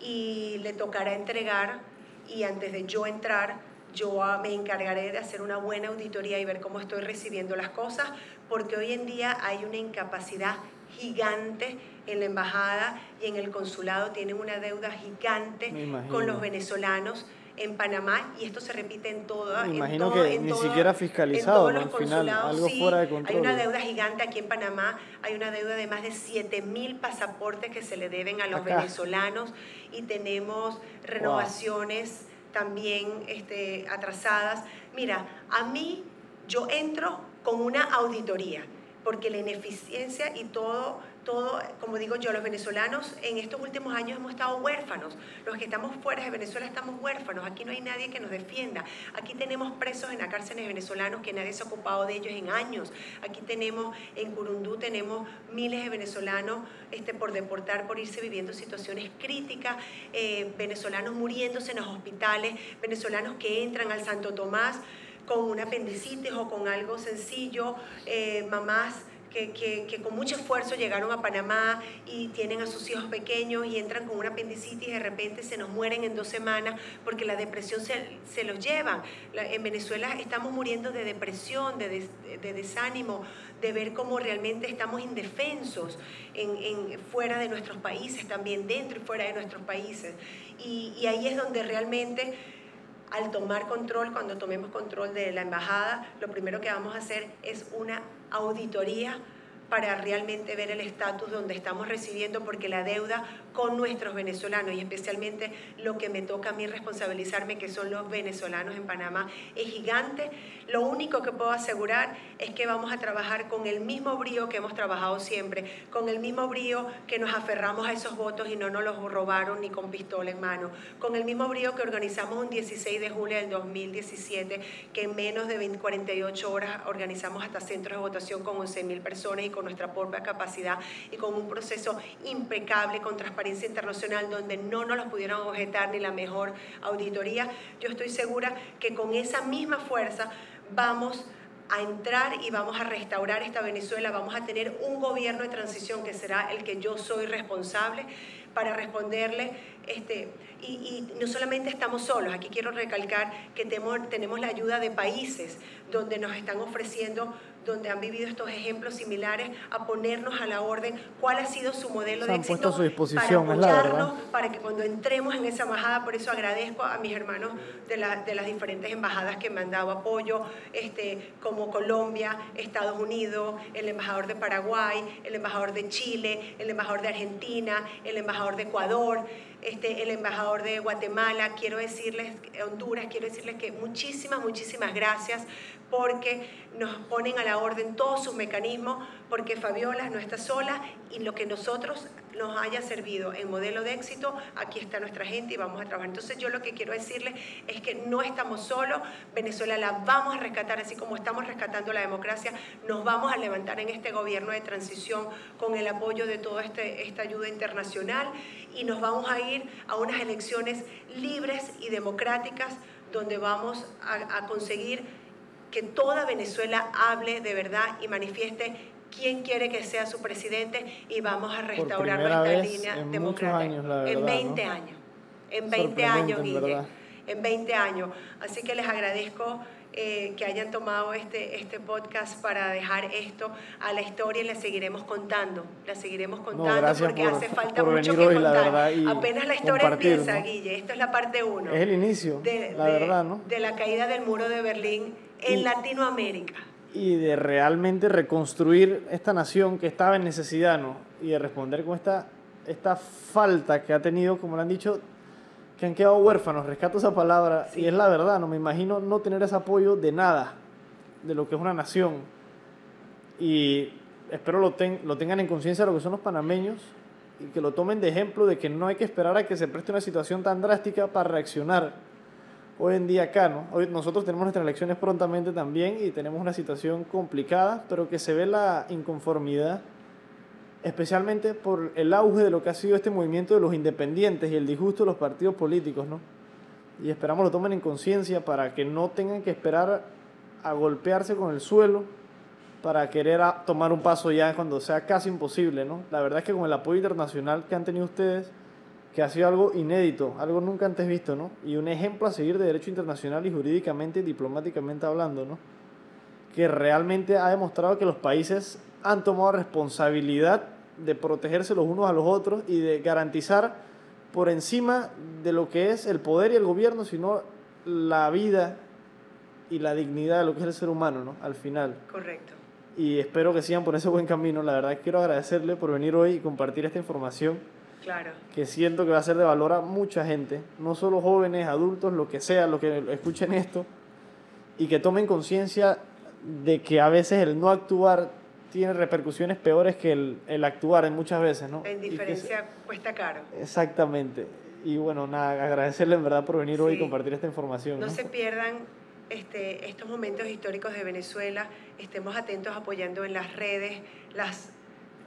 y le tocará entregar y antes de yo entrar yo me encargaré de hacer una buena auditoría y ver cómo estoy recibiendo las cosas, porque hoy en día hay una incapacidad gigante en la embajada y en el consulado, tienen una deuda gigante con los venezolanos en Panamá y esto se repite en todo. Me imagino que ni siquiera fiscalizado, al final, algo fuera de control. Hay una deuda gigante aquí en Panamá, hay una deuda de más de 7 mil pasaportes que se le deben a los venezolanos y tenemos renovaciones también este, atrasadas. Mira, a mí yo entro con una auditoría. porque la ineficiencia y todo, todo, como digo yo, los venezolanos en estos últimos años hemos estado huérfanos. Los que estamos fuera de Venezuela estamos huérfanos. Aquí no hay nadie que nos defienda. Aquí tenemos presos en la cárcel venezolanos que nadie se ha ocupado de ellos en años. Aquí tenemos, en Curundú tenemos miles de venezolanos este, por deportar, por irse viviendo situaciones críticas, eh, venezolanos muriéndose en los hospitales, venezolanos que entran al Santo Tomás con una apendicitis o con algo sencillo, eh, mamás que, que, con mucho esfuerzo llegaron a Panamá y tienen a sus hijos pequeños y entran con una apendicitis y de repente se nos mueren en dos semanas porque la depresión se, se los llevan. en Venezuela estamos muriendo de depresión, de, de, desánimo, de ver cómo realmente estamos indefensos en, en, fuera de nuestros países, también dentro y fuera de nuestros países. Y, y ahí es donde realmente al tomar control, cuando tomemos control de la embajada, lo primero que vamos a hacer es una auditoría para realmente ver el estatus donde estamos recibiendo, porque la deuda con nuestros venezolanos y especialmente lo que me toca a mí responsabilizarme, que son los venezolanos en Panamá, es gigante. Lo único que puedo asegurar es que vamos a trabajar con el mismo brío que hemos trabajado siempre, con el mismo brío que nos aferramos a esos votos y no nos los robaron ni con pistola en mano, con el mismo brío que organizamos un 16 de julio del 2017, que en menos de 20, 48 horas organizamos hasta centros de votación con 11.000 personas y con nuestra propia capacidad y con un proceso impecable con transparencia internacional donde no nos los pudieron objetar ni la mejor auditoría, yo estoy segura que con esa misma fuerza vamos a entrar y vamos a restaurar esta Venezuela, vamos a tener un gobierno de transición que será el que yo soy responsable para responderle. Este, y, no solamente estamos solos, aquí quiero recalcar que tenemos la ayuda de países donde nos están ofreciendo donde han vivido estos ejemplos similares, a ponernos a la orden cuál ha sido su modelo de éxito a su disposición, para apoyarnos, para que cuando entremos en esa embajada, por eso agradezco a mis hermanos de, de las diferentes embajadas que me han dado apoyo, este, como Colombia, Estados Unidos, el embajador de Paraguay, el embajador de Chile, el embajador de Argentina, el embajador de Ecuador, este, el embajador de Guatemala, quiero decirles, Honduras, quiero decirles que muchísimas, muchísimas gracias porque nos ponen a la orden todos sus mecanismos, porque Fabiola no está sola y lo que nosotros nos haya servido en modelo de éxito, aquí está nuestra gente y vamos a trabajar. Entonces yo lo que quiero decirles es que no estamos solos, Venezuela la vamos a rescatar, así como estamos rescatando la democracia, nos vamos a levantar en este gobierno de transición con el apoyo de toda este, esta ayuda internacional y nos vamos a ir a unas elecciones libres y democráticas donde vamos a conseguir que toda Venezuela hable de verdad y manifieste quién quiere que sea su presidente y vamos a restaurar nuestra línea democrática. en 20 años. En 20 años, Guille. En 20 años. Así que les agradezco eh, que hayan tomado este, este podcast para dejar esto a la historia y la seguiremos contando. La seguiremos contando porque hace falta mucho que contar. Apenas la historia empieza, Guille. Esto es la parte 1. Es el inicio, de, la verdad, ¿no? De la caída del muro de Berlín en Latinoamérica. Y de realmente reconstruir esta nación que estaba en necesidad, ¿no? Y de responder con esta, esta falta que ha tenido, como lo han dicho, que han quedado huérfanos. Rescato esa palabra y es la verdad, ¿no? Me imagino no tener ese apoyo de nada, de lo que es una nación. Y espero lo, lo tengan en conciencia lo que son los panameños y que lo tomen de ejemplo de que no hay que esperar a que se preste una situación tan drástica para reaccionar hoy en día acá, ¿no? Hoy nosotros tenemos nuestras elecciones prontamente también y tenemos una situación complicada, pero que se ve la inconformidad, especialmente por el auge de lo que ha sido este movimiento de los independientes y el disgusto de los partidos políticos, ¿no? Y esperamos lo tomen en conciencia para que no tengan que esperar a golpearse con el suelo para querer tomar un paso ya cuando sea casi imposible, ¿no? La verdad es que con el apoyo internacional que han tenido ustedes, que ha sido algo inédito, algo nunca antes visto, ¿no? Y un ejemplo a seguir de derecho internacional y jurídicamente y diplomáticamente hablando, ¿no? Que realmente ha demostrado que los países han tomado responsabilidad de protegerse los unos a los otros y de garantizar por encima de lo que es el poder y el gobierno, sino la vida y la dignidad de lo que es el ser humano, ¿no? Al final. Correcto. Y espero que sigan por ese buen camino. La verdad quiero agradecerle por venir hoy y compartir esta información Claro. Que siento que va a ser de valor a mucha gente, no solo jóvenes, adultos, lo que sea, los que escuchen esto, y que tomen conciencia de que a veces el no actuar tiene repercusiones peores que el, el actuar en muchas veces, ¿no? En diferencia cuesta caro. Exactamente. Y bueno, nada, agradecerle en verdad por venir hoy y compartir esta información. No, se pierdan este, estos momentos históricos de Venezuela, estemos atentos apoyando en las redes, las,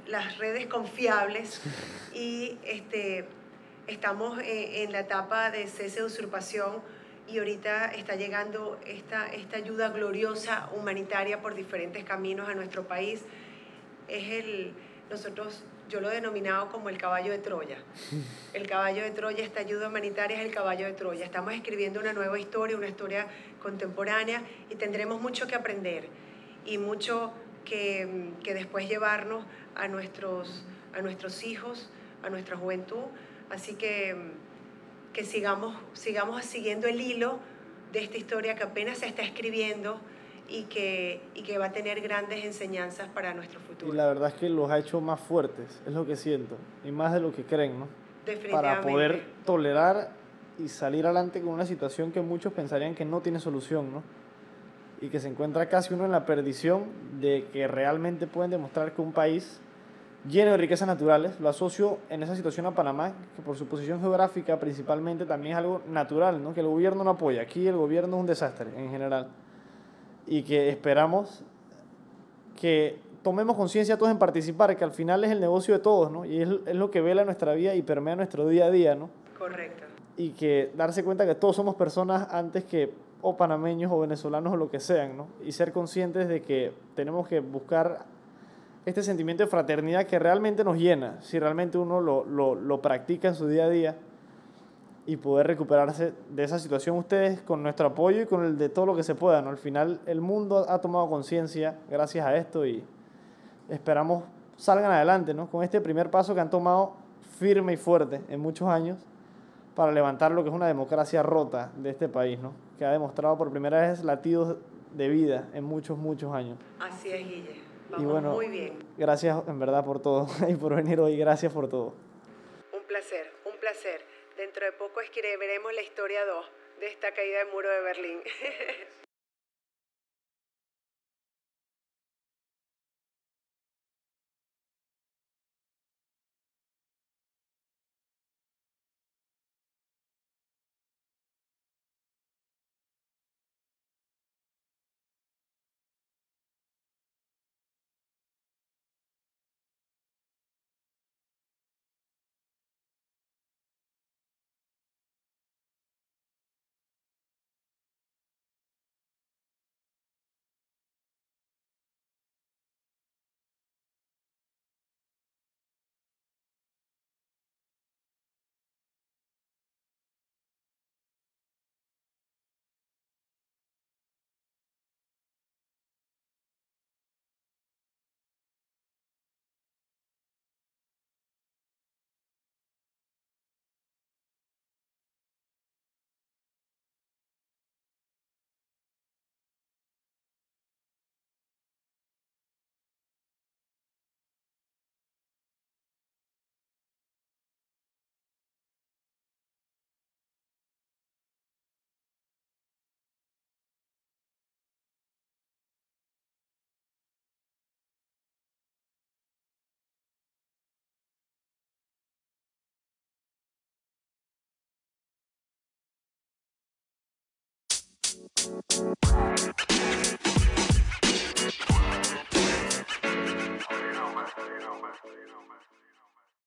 las redes confiables y este, estamos en, la etapa de cese de usurpación y ahorita está llegando esta, esta ayuda gloriosa humanitaria por diferentes caminos a nuestro país. Es el, nosotros yo lo he denominado como el caballo de Troya. El caballo de Troya, esta ayuda humanitaria es el caballo de Troya. Estamos escribiendo una nueva historia, una historia contemporánea y tendremos mucho que aprender y mucho que, que después llevarnos a nuestros, a nuestros hijos, a nuestra juventud. Así que, que sigamos, sigamos siguiendo el hilo de esta historia que apenas se está escribiendo y que, y que va a tener grandes enseñanzas para nuestro futuro. Y la verdad es que los ha hecho más fuertes, es lo que siento, y más de lo que creen, ¿no? Para poder tolerar y salir adelante con una situación que muchos pensarían que no tiene solución, ¿no? Y que se encuentra casi uno en la perdición de que realmente pueden demostrar que un país lleno de riquezas naturales, lo asocio en esa situación a Panamá, que por su posición geográfica principalmente también es algo natural, ¿no? que el gobierno no apoya. Aquí el gobierno es un desastre en general y que esperamos que tomemos conciencia todos en participar, que al final es el negocio de todos, ¿no? Y es, es, lo que vela nuestra vida y permea nuestro día a día, ¿no? Correcto. Y que darse cuenta que todos somos personas antes que o panameños o venezolanos o lo que sean, ¿no? Y ser conscientes de que tenemos que buscar este sentimiento de fraternidad que realmente nos llena, si realmente uno lo, lo, lo practica en su día a día y poder recuperarse de esa situación ustedes con nuestro apoyo y con el de todo lo que se pueda. ¿no? Al final el mundo ha tomado conciencia gracias a esto y esperamos salgan adelante ¿no? con este primer paso que han tomado firme y fuerte en muchos años para levantar lo que es una democracia rota de este país, ¿no? que ha demostrado por primera vez latidos de vida en muchos, muchos años. Así es, Guille. Vamos y bueno, muy bien. Gracias en verdad por todo y por venir hoy. Gracias por todo. Un placer, un placer. Dentro de poco es que veremos la historia 2 de esta caída del muro de Berlín. you know, man.